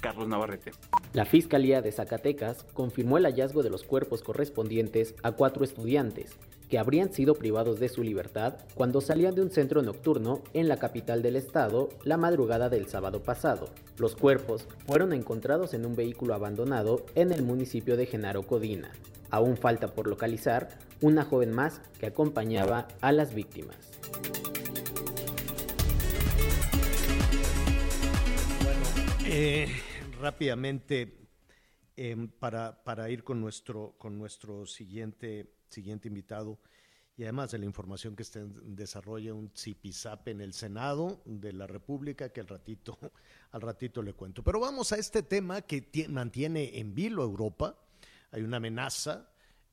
Carlos Navarrete. La Fiscalía de Zacatecas confirmó el hallazgo de los cuerpos correspondientes a cuatro estudiantes que habrían sido privados de su libertad cuando salían de un centro nocturno en la capital del estado la madrugada del sábado pasado. Los cuerpos fueron encontrados en un vehículo abandonado en el municipio de Genaro Codina. Aún falta por localizar una joven más que acompañaba a las víctimas. Eh, rápidamente, em, para, para ir con nuestro, con nuestro siguiente, siguiente invitado, y además de la información que está en desarrollo un zipizap en el Senado de la República, que al ratito, *laughs* al ratito le cuento. Pero vamos a este tema que tie- mantiene en vilo Europa. Hay una amenaza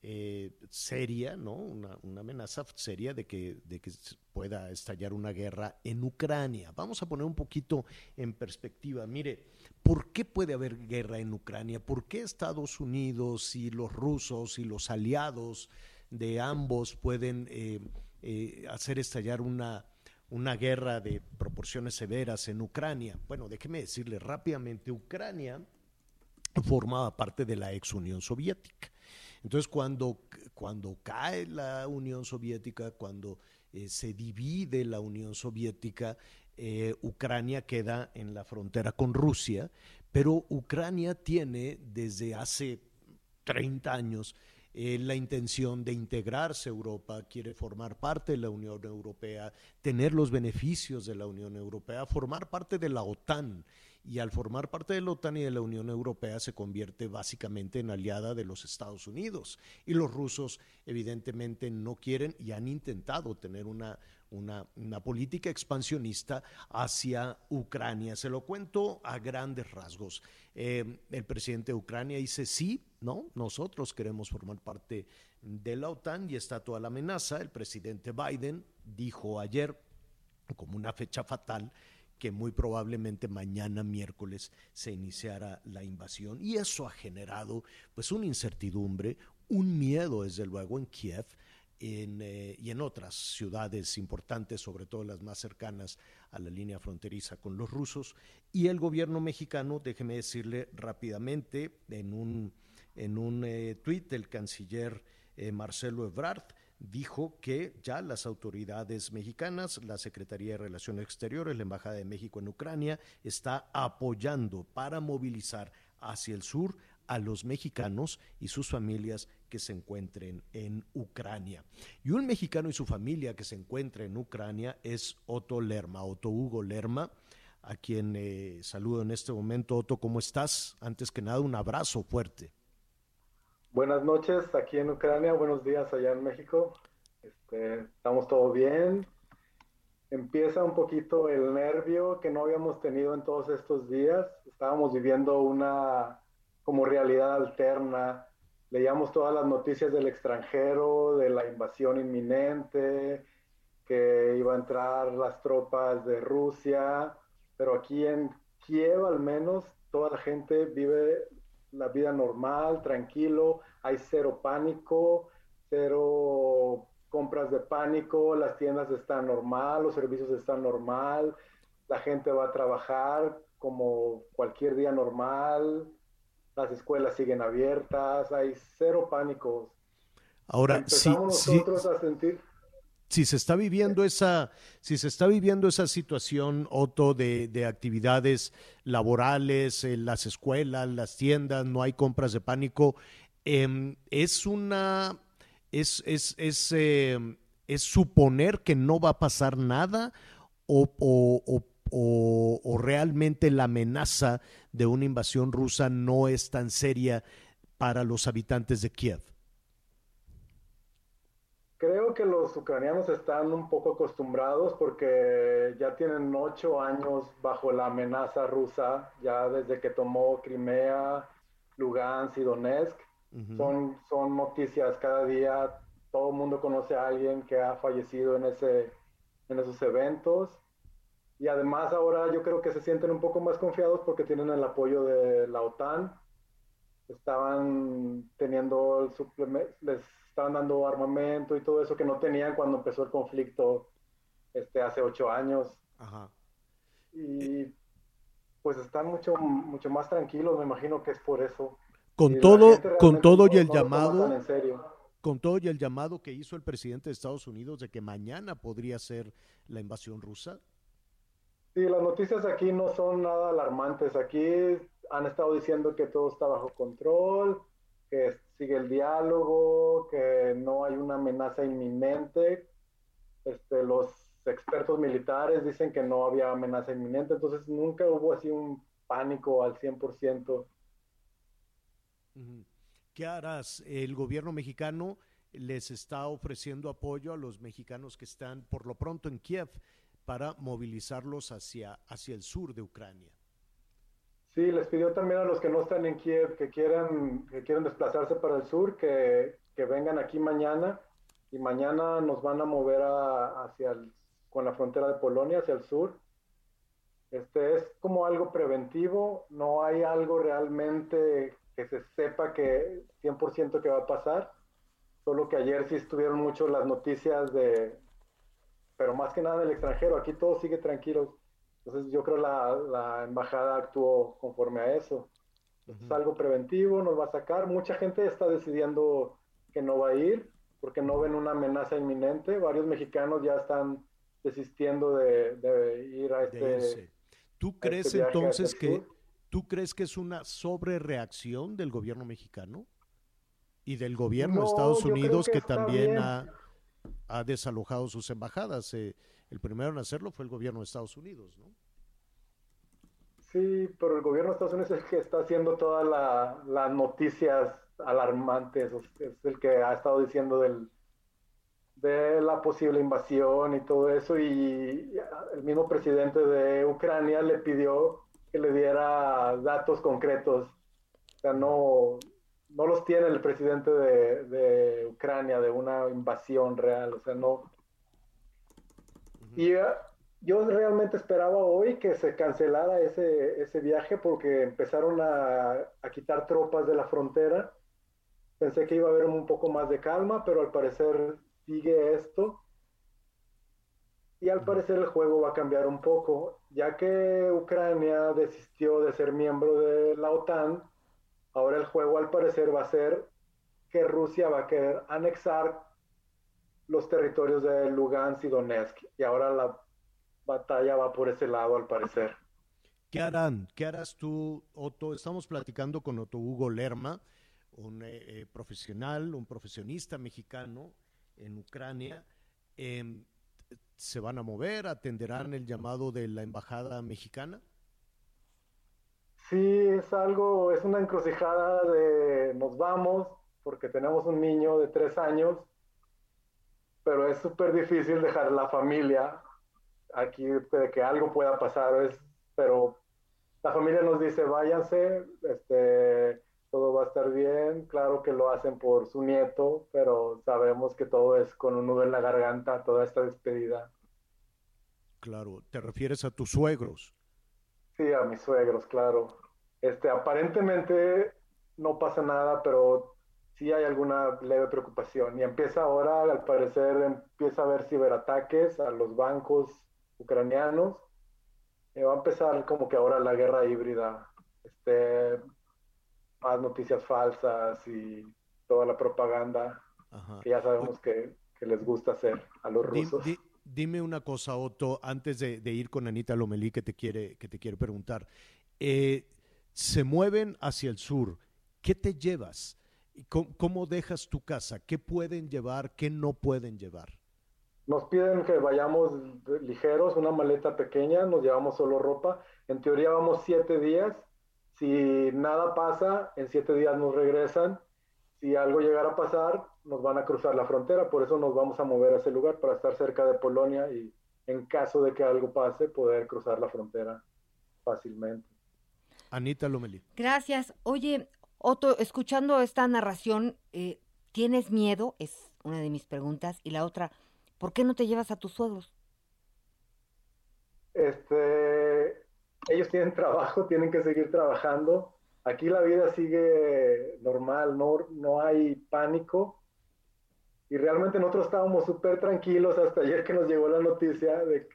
eh, seria, ¿no? Una, una amenaza seria de que, de que pueda estallar una guerra en Ucrania. Vamos a poner un poquito en perspectiva. Mire, ¿por qué puede haber guerra en Ucrania? ¿Por qué Estados Unidos y los rusos y los aliados de ambos pueden eh, eh, hacer estallar una, una guerra de proporciones severas en Ucrania? Bueno, déjeme decirle rápidamente, Ucrania formaba parte de la ex Unión Soviética. Entonces, cuando, cuando cae la Unión Soviética, cuando eh, se divide la Unión Soviética, eh, Ucrania queda en la frontera con Rusia, pero Ucrania tiene desde hace 30 años eh, la intención de integrarse a Europa, quiere formar parte de la Unión Europea, tener los beneficios de la Unión Europea, formar parte de la OTAN. Y al formar parte de la OTAN y de la Unión Europea se convierte básicamente en aliada de los Estados Unidos. Y los rusos evidentemente no quieren y han intentado tener una, una, política expansionista hacia Ucrania. Se lo cuento a grandes rasgos. Eh, el presidente de Ucrania dice sí, ¿no? Nosotros queremos formar parte de la OTAN y está toda la amenaza. El presidente Biden dijo ayer, como una fecha fatal, que muy probablemente mañana miércoles se iniciara la invasión y eso ha generado pues una incertidumbre, un miedo desde luego en Kiev eh, y en otras ciudades importantes, sobre todo las más cercanas a la línea fronteriza con los rusos. Y el gobierno mexicano, déjeme decirle rápidamente, en un, en un eh, tuit del canciller eh, Marcelo Ebrard, dijo que ya las autoridades mexicanas, la Secretaría de Relaciones Exteriores, la Embajada de México en Ucrania, está apoyando para movilizar hacia el sur a los mexicanos y sus familias que se encuentren en Ucrania. Y un mexicano y su familia que se encuentra en Ucrania es Otto Lerma, Otto Hugo Lerma, a quien eh, saludo en este momento. Otto, ¿cómo estás? Antes que nada, un abrazo fuerte. Buenas noches aquí en Ucrania, buenos días allá en México. Este, estamos todo bien. Empieza un poquito el nervio que no habíamos tenido en todos estos días. Estábamos viviendo una como realidad alterna. Leíamos todas las noticias del extranjero, de la invasión inminente, que iba a entrar las tropas de Rusia, pero aquí en Kiev al menos toda la gente vive la vida normal, tranquilo, hay cero pánico, cero compras de pánico, las tiendas están normal, los servicios están normal, la gente va a trabajar como cualquier día normal, las escuelas siguen abiertas, hay cero pánico. Ahora, sí, Empezamos sí, nosotros a sentir si se está viviendo esa, si se está viviendo esa situación, Otto, de, de actividades laborales, en las escuelas, las tiendas, no hay compras de pánico, em, es una, es, es, es, em, es suponer que no va a pasar nada o- o- o- o realmente la amenaza de una invasión rusa no es tan seria para los habitantes de Kiev. Creo que los ucranianos están un poco acostumbrados porque ya tienen ocho años bajo la amenaza rusa, ya desde que tomó Crimea, Lugansk y Donetsk. Son noticias cada día, todo el mundo conoce a alguien que ha fallecido en, ese, en esos eventos. Y además ahora yo creo que se sienten un poco más confiados porque tienen el apoyo de la OTAN. Estaban teniendo el supleme- les estaban dando armamento y todo eso que no tenían cuando empezó el conflicto este, hace ocho años. Ajá. Y pues están mucho, mucho más tranquilos, me imagino que es por eso. Con todo, con todo y el llamado, en serio. con todo y el llamado que hizo el presidente de Estados Unidos de que mañana podría ser la invasión rusa. Sí, las noticias aquí no son nada alarmantes. Aquí han estado diciendo que todo está bajo control, que sigue el diálogo, que no hay una amenaza inminente. Este, los expertos militares dicen que no había amenaza inminente, entonces nunca hubo así un pánico al 100%. Ujú. ¿Qué harás? El gobierno mexicano les está ofreciendo apoyo a los mexicanos que están por lo pronto en Kiev para movilizarlos hacia, hacia el sur de Ucrania. Sí, les pidió también a los que no están en Kiev, que quieran, que quieran desplazarse para el sur, que, que vengan aquí mañana y mañana nos van a mover a- hacia con la frontera de Polonia, hacia el sur. Este es como algo preventivo, no hay algo realmente que se sepa que 100% que va a pasar, solo que ayer sí estuvieron mucho las noticias de, pero más que nada del extranjero, aquí todo sigue tranquilo. Entonces yo creo la, la embajada actuó conforme a eso. Es algo preventivo, nos va a sacar. Mucha gente está decidiendo que no va a ir porque no ven una amenaza inminente. Varios mexicanos ya están desistiendo de, de ir a este... ¿Tú a crees este hacia entonces que tú crees que es una sobrereacción del gobierno mexicano y del gobierno de Estados Unidos que también ha, ha desalojado sus embajadas? Eh, el primero en hacerlo fue el gobierno de Estados Unidos, ¿no? Sí, pero el gobierno de Estados Unidos es el que está haciendo todas la- las noticias alarmantes, es el que ha estado diciendo de la posible invasión y todo eso, y el mismo presidente de Ucrania le pidió que le diera datos concretos. O sea, no, no los tiene el presidente de, de Ucrania de una invasión real, o sea, no, y eh, yo realmente esperaba hoy que se cancelara ese, ese viaje porque empezaron a, a quitar tropas de la frontera. Pensé que iba a haber un poco más de calma, pero al parecer sigue esto. Y al parecer el juego va a cambiar un poco, ya que Ucrania desistió de ser miembro de la OTAN. Ahora el juego al parecer va a ser que Rusia va a querer anexar los territorios de Lugansk y Donetsk. Y ahora la batalla va por ese lado, al parecer. ¿Qué harán? ¿Qué harás tú, Otto? Estamos platicando con Otto Hugo Lerma, un eh, eh, profesional, un profesionista mexicano en Ucrania. Em, ¿Se van a mover? ¿Atenderán el llamado de la embajada mexicana? Sí, es algo, es una encrucijada de nos vamos porque tenemos un niño de tres años, pero es súper difícil dejar la familia aquí de que algo pueda pasar, es, pero la familia nos dice váyanse, este, todo va a estar bien, claro que lo hacen por su nieto, pero sabemos que todo es con un nudo en la garganta, toda esta despedida. Claro, te refieres a tus suegros. Sí, a mis suegros, claro. Este, aparentemente no pasa nada, pero sí hay alguna leve preocupación. Y empieza ahora, al parecer, empieza a haber ciberataques a los bancos ucranianos. Y va a empezar como que ahora la guerra híbrida. Este, más noticias falsas y toda la propaganda Ajá. que ya sabemos que, que les gusta hacer a los Di- rusos. di- dime una cosa, Otto, antes de, de ir con Anita Lomelí, que te quiere, que te quiere preguntar. Eh, se mueven hacia el sur. ¿Qué te llevas? ¿Y ¿Cómo, cómo dejas tu casa? ¿Qué pueden llevar? ¿Qué no pueden llevar? Nos piden que vayamos ligeros, una maleta pequeña, nos llevamos solo ropa. En teoría vamos siete días. Si nada pasa, en siete días nos regresan. Si algo llegara a pasar, nos van a cruzar la frontera, por eso nos vamos a mover a ese lugar para estar cerca de Polonia y en caso de que algo pase, poder cruzar la frontera fácilmente. Anita Lomelí. Gracias. Oye, Otto, escuchando esta narración, eh, ¿tienes miedo? Es una de mis preguntas. Y la otra, ¿por qué no te llevas a tus suegros? Este, ellos tienen *laughs* trabajo, tienen que seguir trabajando. Aquí la vida sigue normal, no, no hay pánico. Y realmente nosotros estábamos súper tranquilos hasta ayer que nos llegó la noticia de,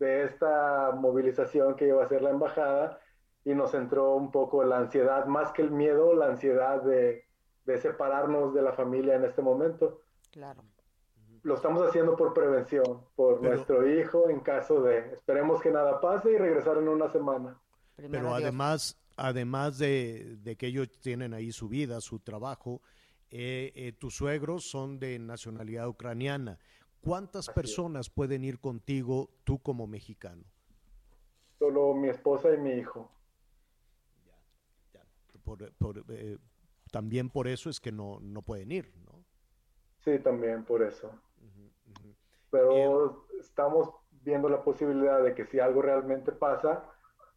de esta movilización que iba a hacer la embajada y nos entró un poco la ansiedad, más que el miedo, la ansiedad de, de separarnos de la familia en este momento. Claro. Lo estamos haciendo por prevención, por Pero- nuestro hijo, en caso de, esperemos que nada pase y regresar en una semana. Pero además, además de, de que ellos tienen ahí su vida, su trabajo, eh, eh, tus suegros son de nacionalidad ucraniana. ¿Cuántas personas pueden ir contigo tú como mexicano? Solo mi esposa y mi hijo. Por- por, eh, también por eso es que no, no pueden ir, ¿no? Sí, también por eso. Pero estamos viendo la posibilidad de que si algo realmente pasa,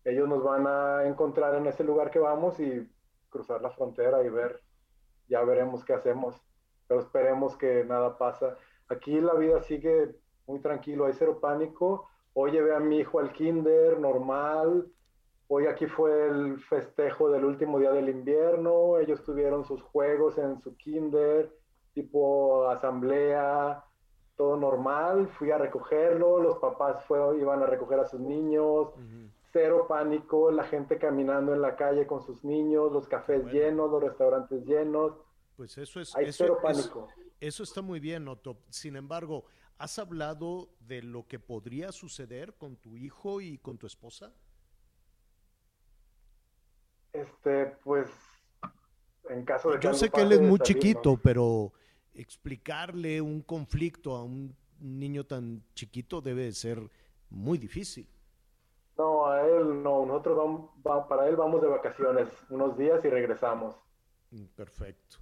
ellos nos van a encontrar en ese lugar que vamos y cruzar la frontera y ver, ya veremos qué hacemos. Pero esperemos que nada pasa. Aquí la vida sigue muy tranquilo, hay cero pánico. Hoy llevé a mi hijo al kinder normal. Hoy aquí fue el festejo del último día del invierno. Ellos tuvieron sus juegos en su kinder, tipo asamblea, todo normal. Fui a recogerlo, los papás iban a recoger a sus niños. Cero pánico, la gente caminando en la calle con sus niños, los cafés llenos, los restaurantes llenos. Pues eso es. Hay eso, cero eso- pánico. eso está muy bien, Otto. Sin embargo, ¿has hablado de lo que podría suceder con tu hijo y con tu esposa? Este, pues, en caso de Yo sé que él es muy chiquito, pero explicarle un conflicto a un niño tan chiquito debe de ser muy difícil. No, a él no, nosotros vamos, va- para él vamos de vacaciones unos días y regresamos. Mm, Perfecto.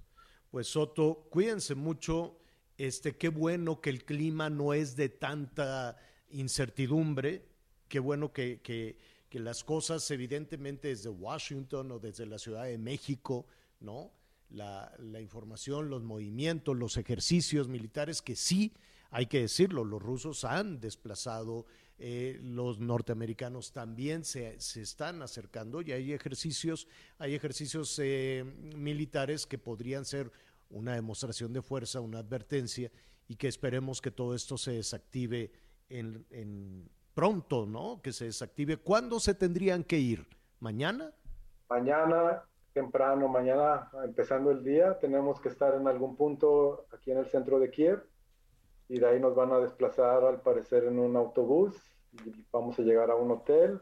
Pues Soto, cuídense mucho. Este, qué bueno que el clima no es de tanta incertidumbre. Qué bueno que, que- que las cosas, evidentemente, desde Washington o desde la Ciudad de México, ¿no? La, la información, los movimientos, los ejercicios militares, que sí, hay que decirlo, los rusos han desplazado, eh, los norteamericanos también se, se están acercando y hay ejercicios, hay ejercicios eh, militares que podrían ser una demostración de fuerza, una advertencia y que esperemos que todo esto se desactive en, en pronto, ¿no? Que se desactive. ¿Cuándo se tendrían que ir? ¿Mañana? Mañana, temprano, mañana empezando el día, tenemos que estar en algún punto aquí en el centro de Kiev y de ahí nos van a desplazar al parecer en un autobús y vamos a llegar a un hotel.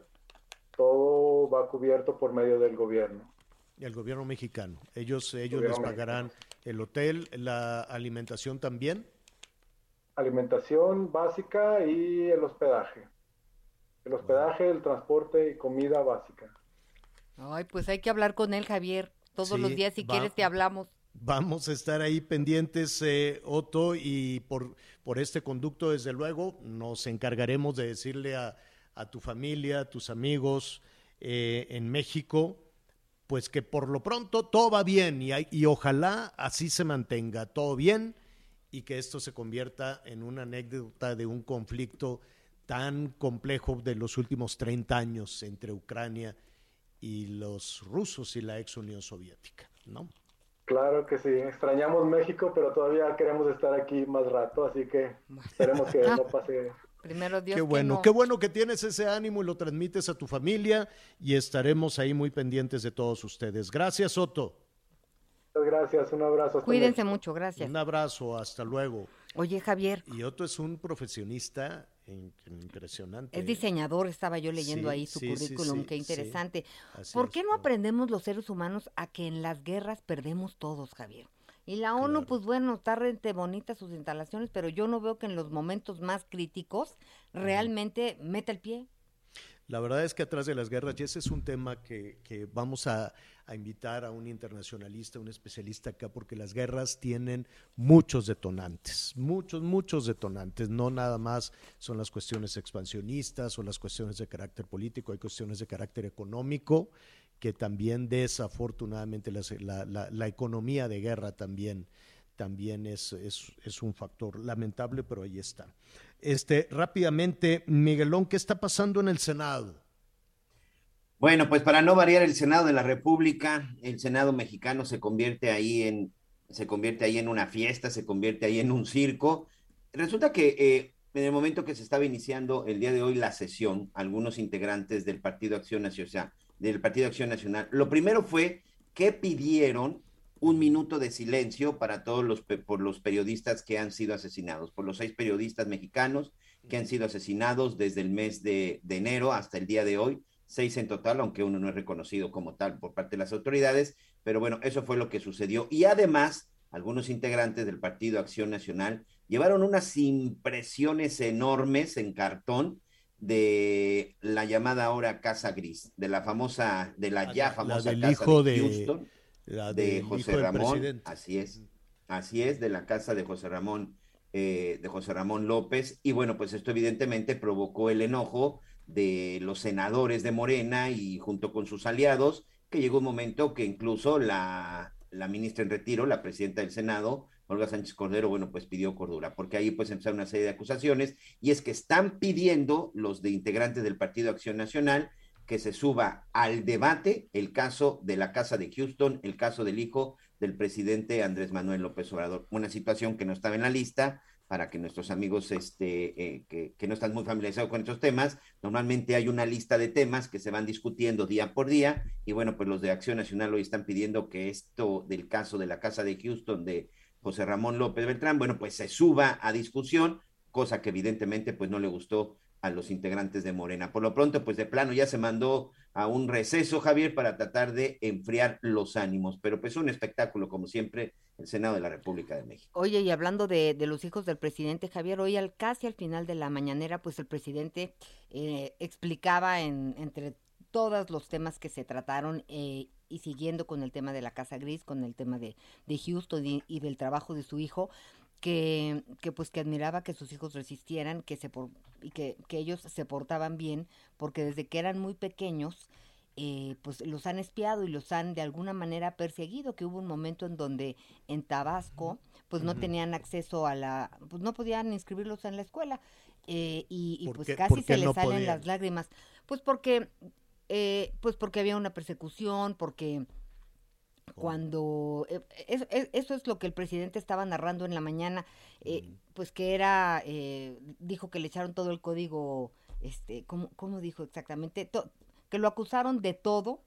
Todo va cubierto por medio del gobierno. El gobierno mexicano. Ellos, ellos les pagarán el hotel, la alimentación también. Alimentación básica y el hospedaje. El hospedaje, el transporte y comida básica. Ay, pues hay que hablar con él, Javier. Todos Sí, los días, si va- quieres, te hablamos. Vamos a estar ahí pendientes, eh, Otto, y por, por este conducto, desde luego, nos encargaremos de decirle a, a tu familia, a tus amigos eh, en México, pues que por lo pronto todo va bien y, hay- y ojalá así se mantenga, todo bien y que esto se convierta en una anécdota de un conflicto tan complejo de los últimos 30 años entre Ucrania y los rusos y la ex Unión Soviética, ¿no? Claro que sí, extrañamos México, pero todavía queremos estar aquí más rato, así que esperemos que *laughs* no pase. Primero Dios Qué que bueno, no. qué bueno que tienes ese ánimo y lo transmites a tu familia y estaremos ahí muy pendientes de todos ustedes. Gracias, Otto. Muchas gracias, un abrazo. hasta Cuídense mucho, gracias. Un abrazo, hasta luego. Oye, Javier, Y Otto es un profesionista impresionante. es diseñador, estaba yo leyendo Sí, ahí su sí, currículum, sí, qué interesante. ¿Por es, qué no aprendemos los seres humanos a que en las guerras perdemos todos, Javier? Y la ONU, pues bueno, está rente bonita sus instalaciones, pero yo no veo que en los momentos más críticos realmente meta el pie. La verdad es que atrás de las guerras, y ese es un tema que, vamos a, invitar a un internacionalista, un especialista acá, porque las guerras tienen muchos detonantes, muchos, muchos detonantes. No nada más son las cuestiones expansionistas o las cuestiones de carácter político, hay cuestiones de carácter económico que también desafortunadamente la, economía de guerra también, también es, es un factor lamentable, pero ahí está. Este, rápidamente, Miguelón, ¿qué está pasando en el Senado? Bueno, pues para no variar el Senado de la República, el Senado mexicano se convierte ahí en, se convierte ahí en una fiesta, se convierte ahí en un circo. Resulta que eh, en el momento que se estaba iniciando el día de hoy la sesión, algunos integrantes del Partido Acción Nacional, del Partido Acción Nacional, lo primero fue que pidieron un minuto de silencio para todos los por los periodistas que han sido asesinados, por los seis periodistas mexicanos que han sido asesinados desde el mes de, de enero hasta el día de hoy, seis en total, aunque uno no es reconocido como tal por parte de las autoridades, pero bueno, eso fue lo que sucedió. Y además, algunos integrantes del Partido Acción Nacional llevaron unas impresiones enormes en cartón de la llamada ahora Casa Gris, de la famosa, de la ya la famosa del casa hijo de de- Houston, la de José hijo Ramón, así es, así es, de la casa de José Ramón, eh, de José Ramón López, y bueno, pues esto evidentemente provocó el enojo de los senadores de Morena y junto con sus aliados, que llegó un momento que incluso la, la ministra en retiro, la presidenta del Senado, Olga Sánchez Cordero, bueno, pues pidió cordura, porque ahí pues empezaron una serie de acusaciones, y es que están pidiendo los de integrantes del Partido Acción Nacional que se suba al debate el caso de la casa de Houston, el caso del hijo del presidente Andrés Manuel López Obrador, una situación que no estaba en la lista para que nuestros amigos este, eh, que, que no están muy familiarizados con estos temas, normalmente hay una lista de temas que se van discutiendo día por día y bueno, pues los de Acción Nacional hoy están pidiendo que esto del caso de la casa de Houston de José Ramón López Beltrán, bueno, pues se suba a discusión, cosa que evidentemente pues no le gustó los integrantes de Morena. Por lo pronto, pues de plano ya se mandó a un receso, Javier, para tratar de enfriar los ánimos, pero pues un espectáculo, como siempre, el Senado de la República de México. Oye, y hablando de, los hijos del presidente Javier, hoy al, casi al final de la mañanera, pues el presidente eh, explicaba en, entre todos los temas que se trataron eh, y siguiendo con el tema de la Casa Gris, con el tema de, de Houston y del trabajo de su hijo, que, que pues que admiraba que sus hijos resistieran, que se por, y que, que ellos se portaban bien, porque desde que eran muy pequeños, eh, pues los han espiado y los han de alguna manera perseguido, que hubo un momento en donde en Tabasco, pues no tenían acceso a la, pues no podían inscribirlos en la escuela, eh, y, y ¿Por pues qué- casi se les no salen podían? las lágrimas, pues porque, eh, pues porque había una persecución, porque cuando eh, es- es- eso es lo que el presidente estaba narrando en la mañana eh, pues que era eh, dijo que le echaron todo el código este cómo, cómo dijo exactamente To- que lo acusaron de todo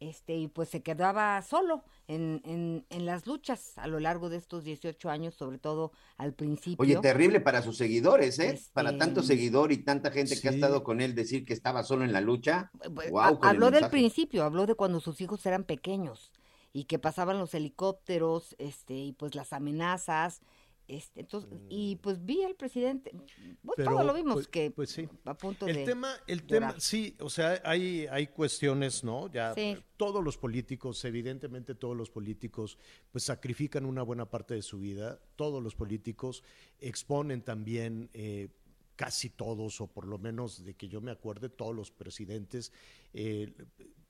este y pues se quedaba solo en, en, en las luchas a lo largo de estos 18 años sobre todo al principio. Oye, terrible para sus seguidores, ¿eh? Para Este, tanto seguidor y tanta gente que ha estado con él decir que estaba solo en la lucha. Pues, el habló del principio, habló de cuando sus hijos eran pequeños y que pasaban los helicópteros, este, y pues las amenazas, este, entonces, y pues vi al presidente, pues, Pero, todo lo vimos pues- que pues sí. a punto El de tema, el llorar. tema, sí, o sea, hay, hay cuestiones, ¿no? Ya Sí. todos los políticos, evidentemente todos los políticos, pues sacrifican una buena parte de su vida. Todos los políticos exponen también, eh, casi todos, o por lo menos de que yo me acuerde, todos los presidentes, eh,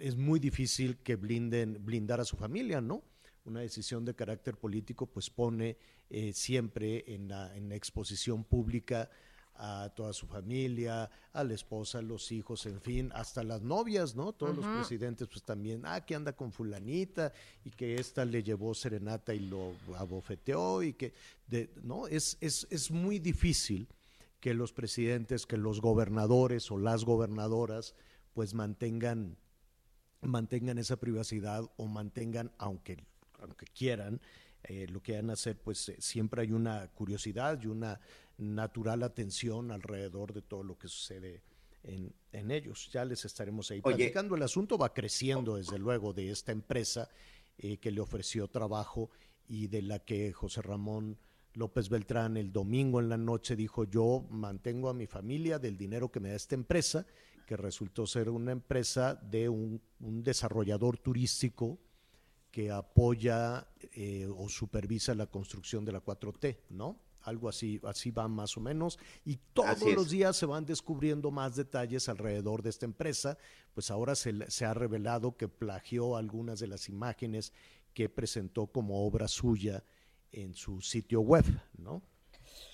es muy difícil que blinden, blindar a su familia, ¿no? Una decisión de carácter político, pues pone eh, siempre en la, en la exposición pública a toda su familia, a la esposa, a los hijos, en fin, hasta las novias, ¿no? Todos los presidentes, pues también, ah, que anda con fulanita y que esta le llevó serenata y lo abofeteó y que, de, ¿no? Es, es, es muy difícil que los presidentes, que los gobernadores o las gobernadoras, pues mantengan, mantengan esa privacidad o mantengan, aunque, aunque quieran, eh, lo que van a hacer, pues eh, siempre hay una curiosidad y una natural atención alrededor de todo lo que sucede en, en ellos. Ya les estaremos ahí Oye. platicando. El asunto va creciendo, desde luego, de esta empresa eh, que le ofreció trabajo y de la que José Ramón López Beltrán el domingo en la noche dijo yo mantengo a mi familia del dinero que me da esta empresa, que resultó ser una empresa de un, un desarrollador turístico que apoya eh, o supervisa la construcción de la 4T, ¿no? Algo así, así va más o menos. Y todos los días se van descubriendo más detalles alrededor de esta empresa. Pues ahora se, se ha revelado que plagió algunas de las imágenes que presentó como obra suya en su sitio web, ¿no?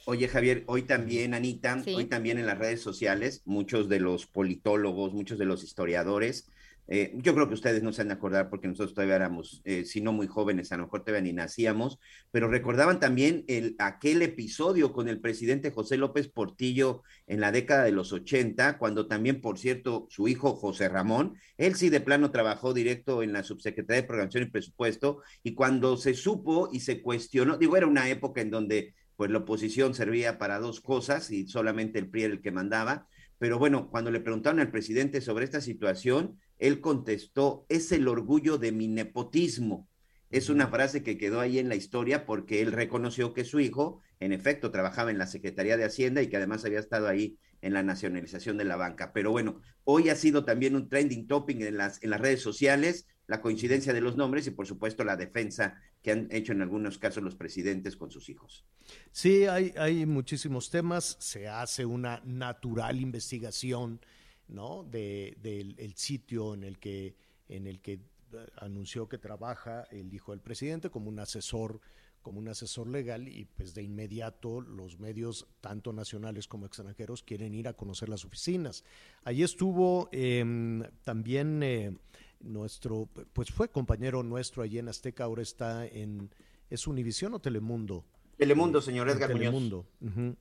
Oye, Javier, hoy también, Anita, Sí. hoy también en las redes sociales, muchos de los politólogos, muchos de los historiadores, eh, yo creo que ustedes no se han de acordar porque nosotros todavía éramos, eh, si no muy jóvenes, a lo mejor todavía ni nacíamos, pero recordaban también el, aquel episodio con el presidente José López Portillo en la década de los 80, cuando también, por cierto, su hijo José Ramón, él sí de plano trabajó directo en la Subsecretaría de Programación y Presupuesto, y cuando se supo y se cuestionó, digo, era una época en donde pues la oposición servía para dos cosas y solamente el PRI era el que mandaba. Pero bueno, cuando le preguntaron al presidente sobre esta situación, él contestó, es el orgullo de mi nepotismo. Es una frase que quedó ahí en la historia porque él reconoció que su hijo, en efecto, trabajaba en la Secretaría de Hacienda y que además había estado ahí en la nacionalización de la banca. Pero bueno, hoy ha sido también un trending topic en las, en las redes sociales, la coincidencia de los nombres y por supuesto la defensa que han hecho en algunos casos los presidentes con sus hijos. Sí, hay, hay muchísimos temas. Se hace una natural investigación, ¿no? De, del el sitio en el que, en el que eh, anunció que trabaja el hijo del presidente como un asesor, como un asesor legal, y pues de inmediato los medios, tanto nacionales como extranjeros, quieren ir a conocer las oficinas. Allí estuvo em, también eh, nuestro, pues fue compañero nuestro allí en Azteca, ahora está en, ¿es Univisión o Telemundo? Telemundo, señor Edgar Muñoz. Telemundo. ujú.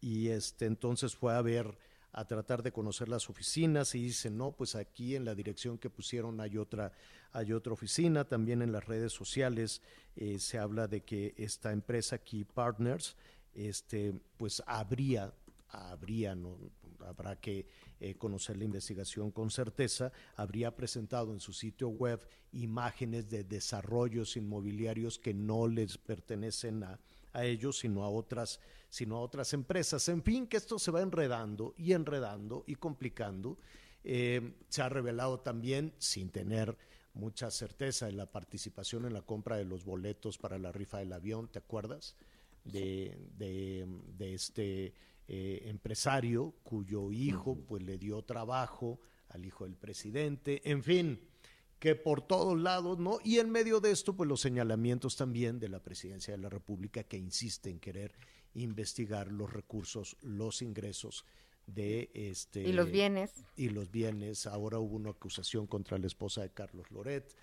Y este entonces fue a ver, a tratar de conocer las oficinas y dice, no, pues aquí en la dirección que pusieron hay otra, hay otra oficina. También en las redes sociales eh, se habla de que esta empresa Key Partners, este, pues habría, habría, no, habrá que eh, conocer la investigación con certeza, habría presentado en su sitio web imágenes de desarrollos inmobiliarios que no les pertenecen a, a ellos, sino a otras, sino a otras empresas. En fin, que esto se va enredando y enredando y complicando. Eh, se ha revelado también, sin tener mucha certeza, en la participación en la compra de los boletos para la rifa del avión, ¿te acuerdas? De, de, de este eh, empresario cuyo hijo pues le dio trabajo al hijo del presidente, en fin, que por todos lados, ¿no? Y en medio de esto, pues los señalamientos también de la presidencia de la República que insiste en querer investigar los recursos, los ingresos de este Y los bienes. y los bienes. Ahora hubo una acusación contra la esposa de Carlos Loret.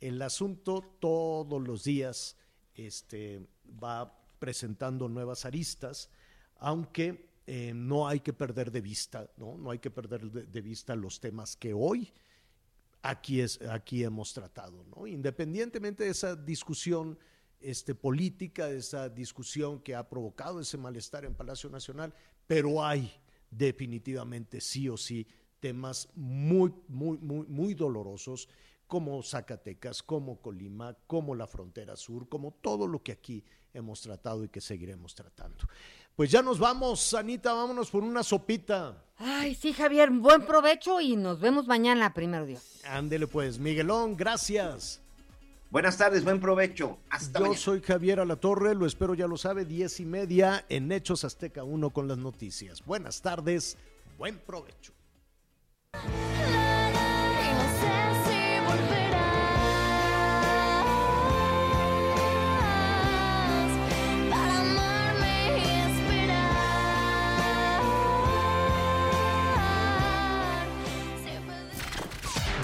El asunto todos los días este, va presentando nuevas aristas, aunque eh, no hay que perder de vista, ¿no? No hay que perder de, de vista los temas que hoy aquí, es, aquí hemos tratado, ¿no? Independientemente de esa discusión este, política, de esa discusión que ha provocado ese malestar en Palacio Nacional, pero hay definitivamente sí o sí temas muy, muy, muy, muy dolorosos como Zacatecas, como Colima, como la frontera sur, como todo lo que aquí hemos tratado y que seguiremos tratando. Pues ya nos vamos, Anita, vámonos por una sopita. Ay, sí, Javier, buen provecho y nos vemos mañana, primero Dios. Ándele pues, Miguelón, gracias. Buenas tardes, buen provecho. Hasta Yo mañana. soy Javier Alatorre, lo espero ya lo sabe, diez y media en Hechos Azteca 1 con las noticias. Buenas tardes, buen provecho.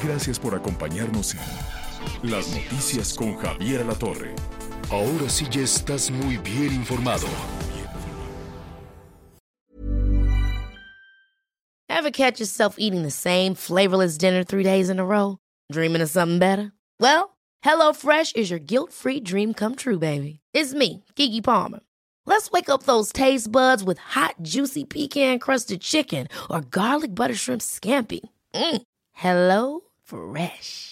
Gracias por acompañarnos en Las Noticias con Javier La Torre. Ahora sí ya estás muy bien informado. Ever catch yourself eating the same flavorless dinner three days in a row? Dreaming of something better? Well, HelloFresh is your guilt-free dream come true, baby. It's me, Kiki Palmer. Let's wake up those taste buds with hot, juicy pecan-crusted chicken or garlic butter shrimp scampi. Mm. Hello Fresh.